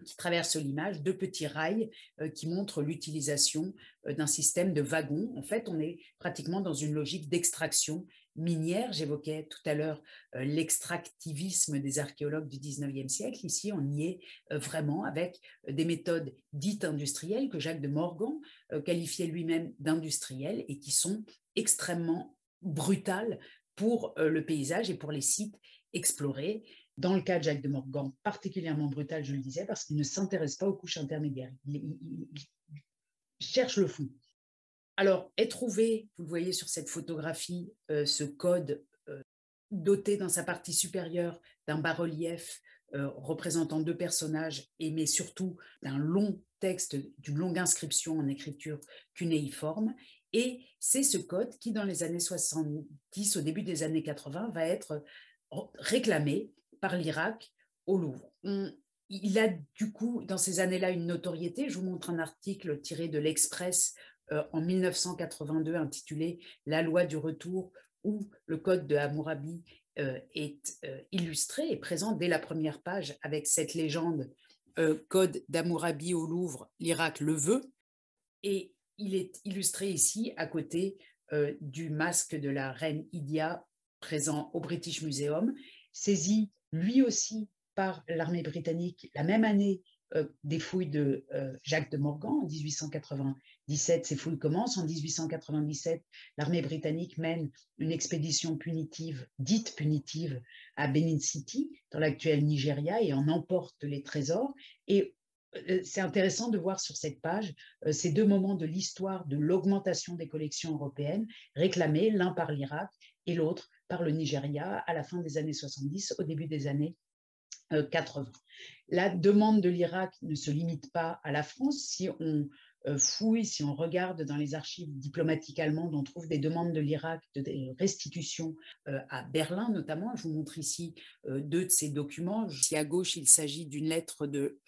qui traverse l'image, deux petits rails euh, qui montrent l'utilisation euh, d'un système de wagons. En fait, on est pratiquement dans une logique d'extraction minière. J'évoquais tout à l'heure euh, l'extractivisme des archéologues du 19e siècle. Ici, on y est vraiment avec des méthodes dites industrielles que Jacques de Morgan qualifiait lui-même d'industrielles et qui sont extrêmement brutales pour le paysage et pour les sites explorés dans le cas de Jacques de Morgan, particulièrement brutal, je le disais, parce qu'il ne s'intéresse pas aux couches intermédiaires. Il, cherche le fond. Alors, est trouvé, vous le voyez sur cette photographie, euh, ce code euh, doté dans sa partie supérieure d'un bas-relief euh, représentant deux personnages, et mais surtout d'un long texte, d'une longue inscription en écriture cunéiforme. Et c'est ce code qui, dans les années 70, au début des années 80, va être réclamé par l'Irak au Louvre. il a du coup, dans ces années-là, une notoriété. Je vous montre un article tiré de l'Express euh, en 1982 intitulé La loi du retour, où le code de Hammurabi euh, est euh, illustré et présent dès la première page avec cette légende Code d'Hammurabi au Louvre, l'Irak le veut. Et il est illustré ici à côté du masque de la reine Idia présent au British Museum, saisi lui aussi par l'armée britannique la même année des fouilles de Jacques de Morgan en 1880 17, ces fouilles commencent. En 1897, l'armée britannique mène une expédition punitive, dite punitive, à Benin City, dans l'actuel Nigeria, et en emporte les trésors. Et euh, c'est intéressant de voir sur cette page euh, ces deux moments de l'histoire de l'augmentation des collections européennes, réclamés l'un par l'Irak et l'autre par le Nigeria à la fin des années 70, au début des années 80. Euh, la demande de l'Irak ne se limite pas à la France. Si on euh, fouille, si on regarde dans les archives diplomatiques allemandes, on trouve des demandes de l'Irak de restitution euh, à Berlin notamment. Je vous montre ici deux de ces documents. Ici à gauche, il s'agit d'une lettre de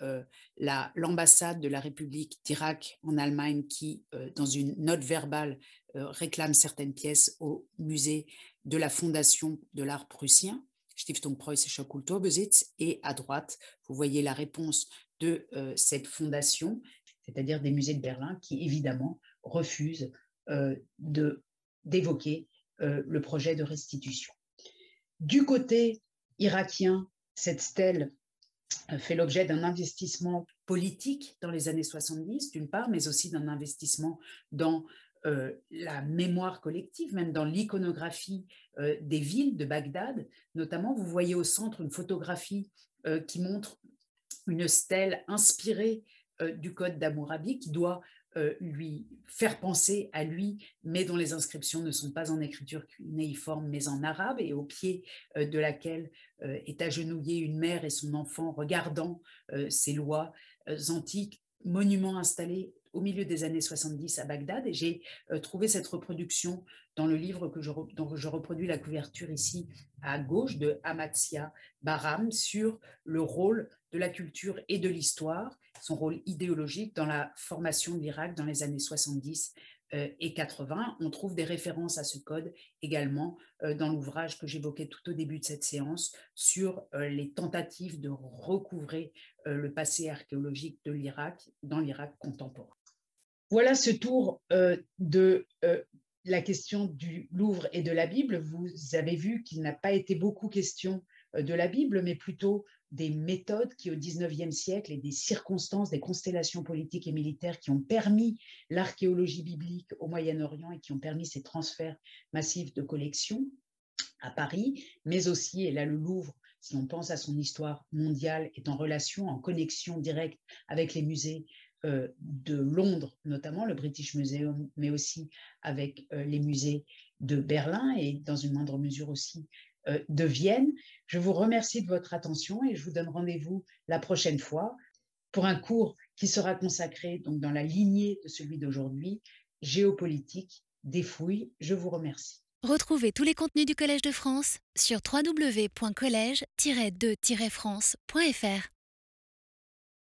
l'ambassade de la République d'Irak en Allemagne qui, dans une note verbale, réclame certaines pièces au musée de la Fondation de l'art prussien. Stiftung Preußischer Kulturbesitz, et à droite, vous voyez la réponse de cette fondation c'est-à-dire des musées de Berlin qui évidemment refusent euh, d'évoquer euh, le projet de restitution. Du côté irakien, cette stèle euh, fait l'objet d'un investissement politique dans les années 70, d'une part, mais aussi d'un investissement dans la mémoire collective, même dans l'iconographie des villes de Bagdad. Notamment, vous voyez au centre une photographie qui montre une stèle inspirée euh, du code d'Amourabi qui doit euh, lui faire penser à lui, mais dont les inscriptions ne sont pas en écriture cunéiforme, mais en arabe, et au pied euh, de laquelle est agenouillée une mère et son enfant regardant ces lois antiques, monuments installés au milieu des années 70 à Bagdad. Et j'ai trouvé cette reproduction dans le livre que je, dont je reproduis la couverture ici à gauche de Amatsia Baram sur le rôle de la culture et de l'histoire son rôle idéologique dans la formation de l'Irak dans les années 70 euh, et 80. On trouve des références à ce code également euh, dans l'ouvrage que j'évoquais tout au début de cette séance sur euh, les tentatives de recouvrer le passé archéologique de l'Irak dans l'Irak contemporain. Voilà ce tour de la question du Louvre et de la Bible. Vous avez vu qu'il n'a pas été beaucoup question de la Bible, mais plutôt des méthodes qui, au XIXe siècle, et des circonstances, des constellations politiques et militaires qui ont permis l'archéologie biblique au Moyen-Orient et qui ont permis ces transferts massifs de collections à Paris, mais aussi, et là le Louvre, si on pense à son histoire mondiale, est en relation, en connexion directe avec les musées euh, de Londres, notamment le British Museum, mais aussi avec euh, les musées de Berlin et dans une moindre mesure aussi euh, de Vienne. Je vous remercie de votre attention et je vous donne rendez-vous la prochaine fois pour un cours qui sera consacré donc dans la lignée de celui d'aujourd'hui, géopolitique, des fouilles. Je vous remercie. Retrouvez tous les contenus du Collège de France sur www.colège-2-france.fr.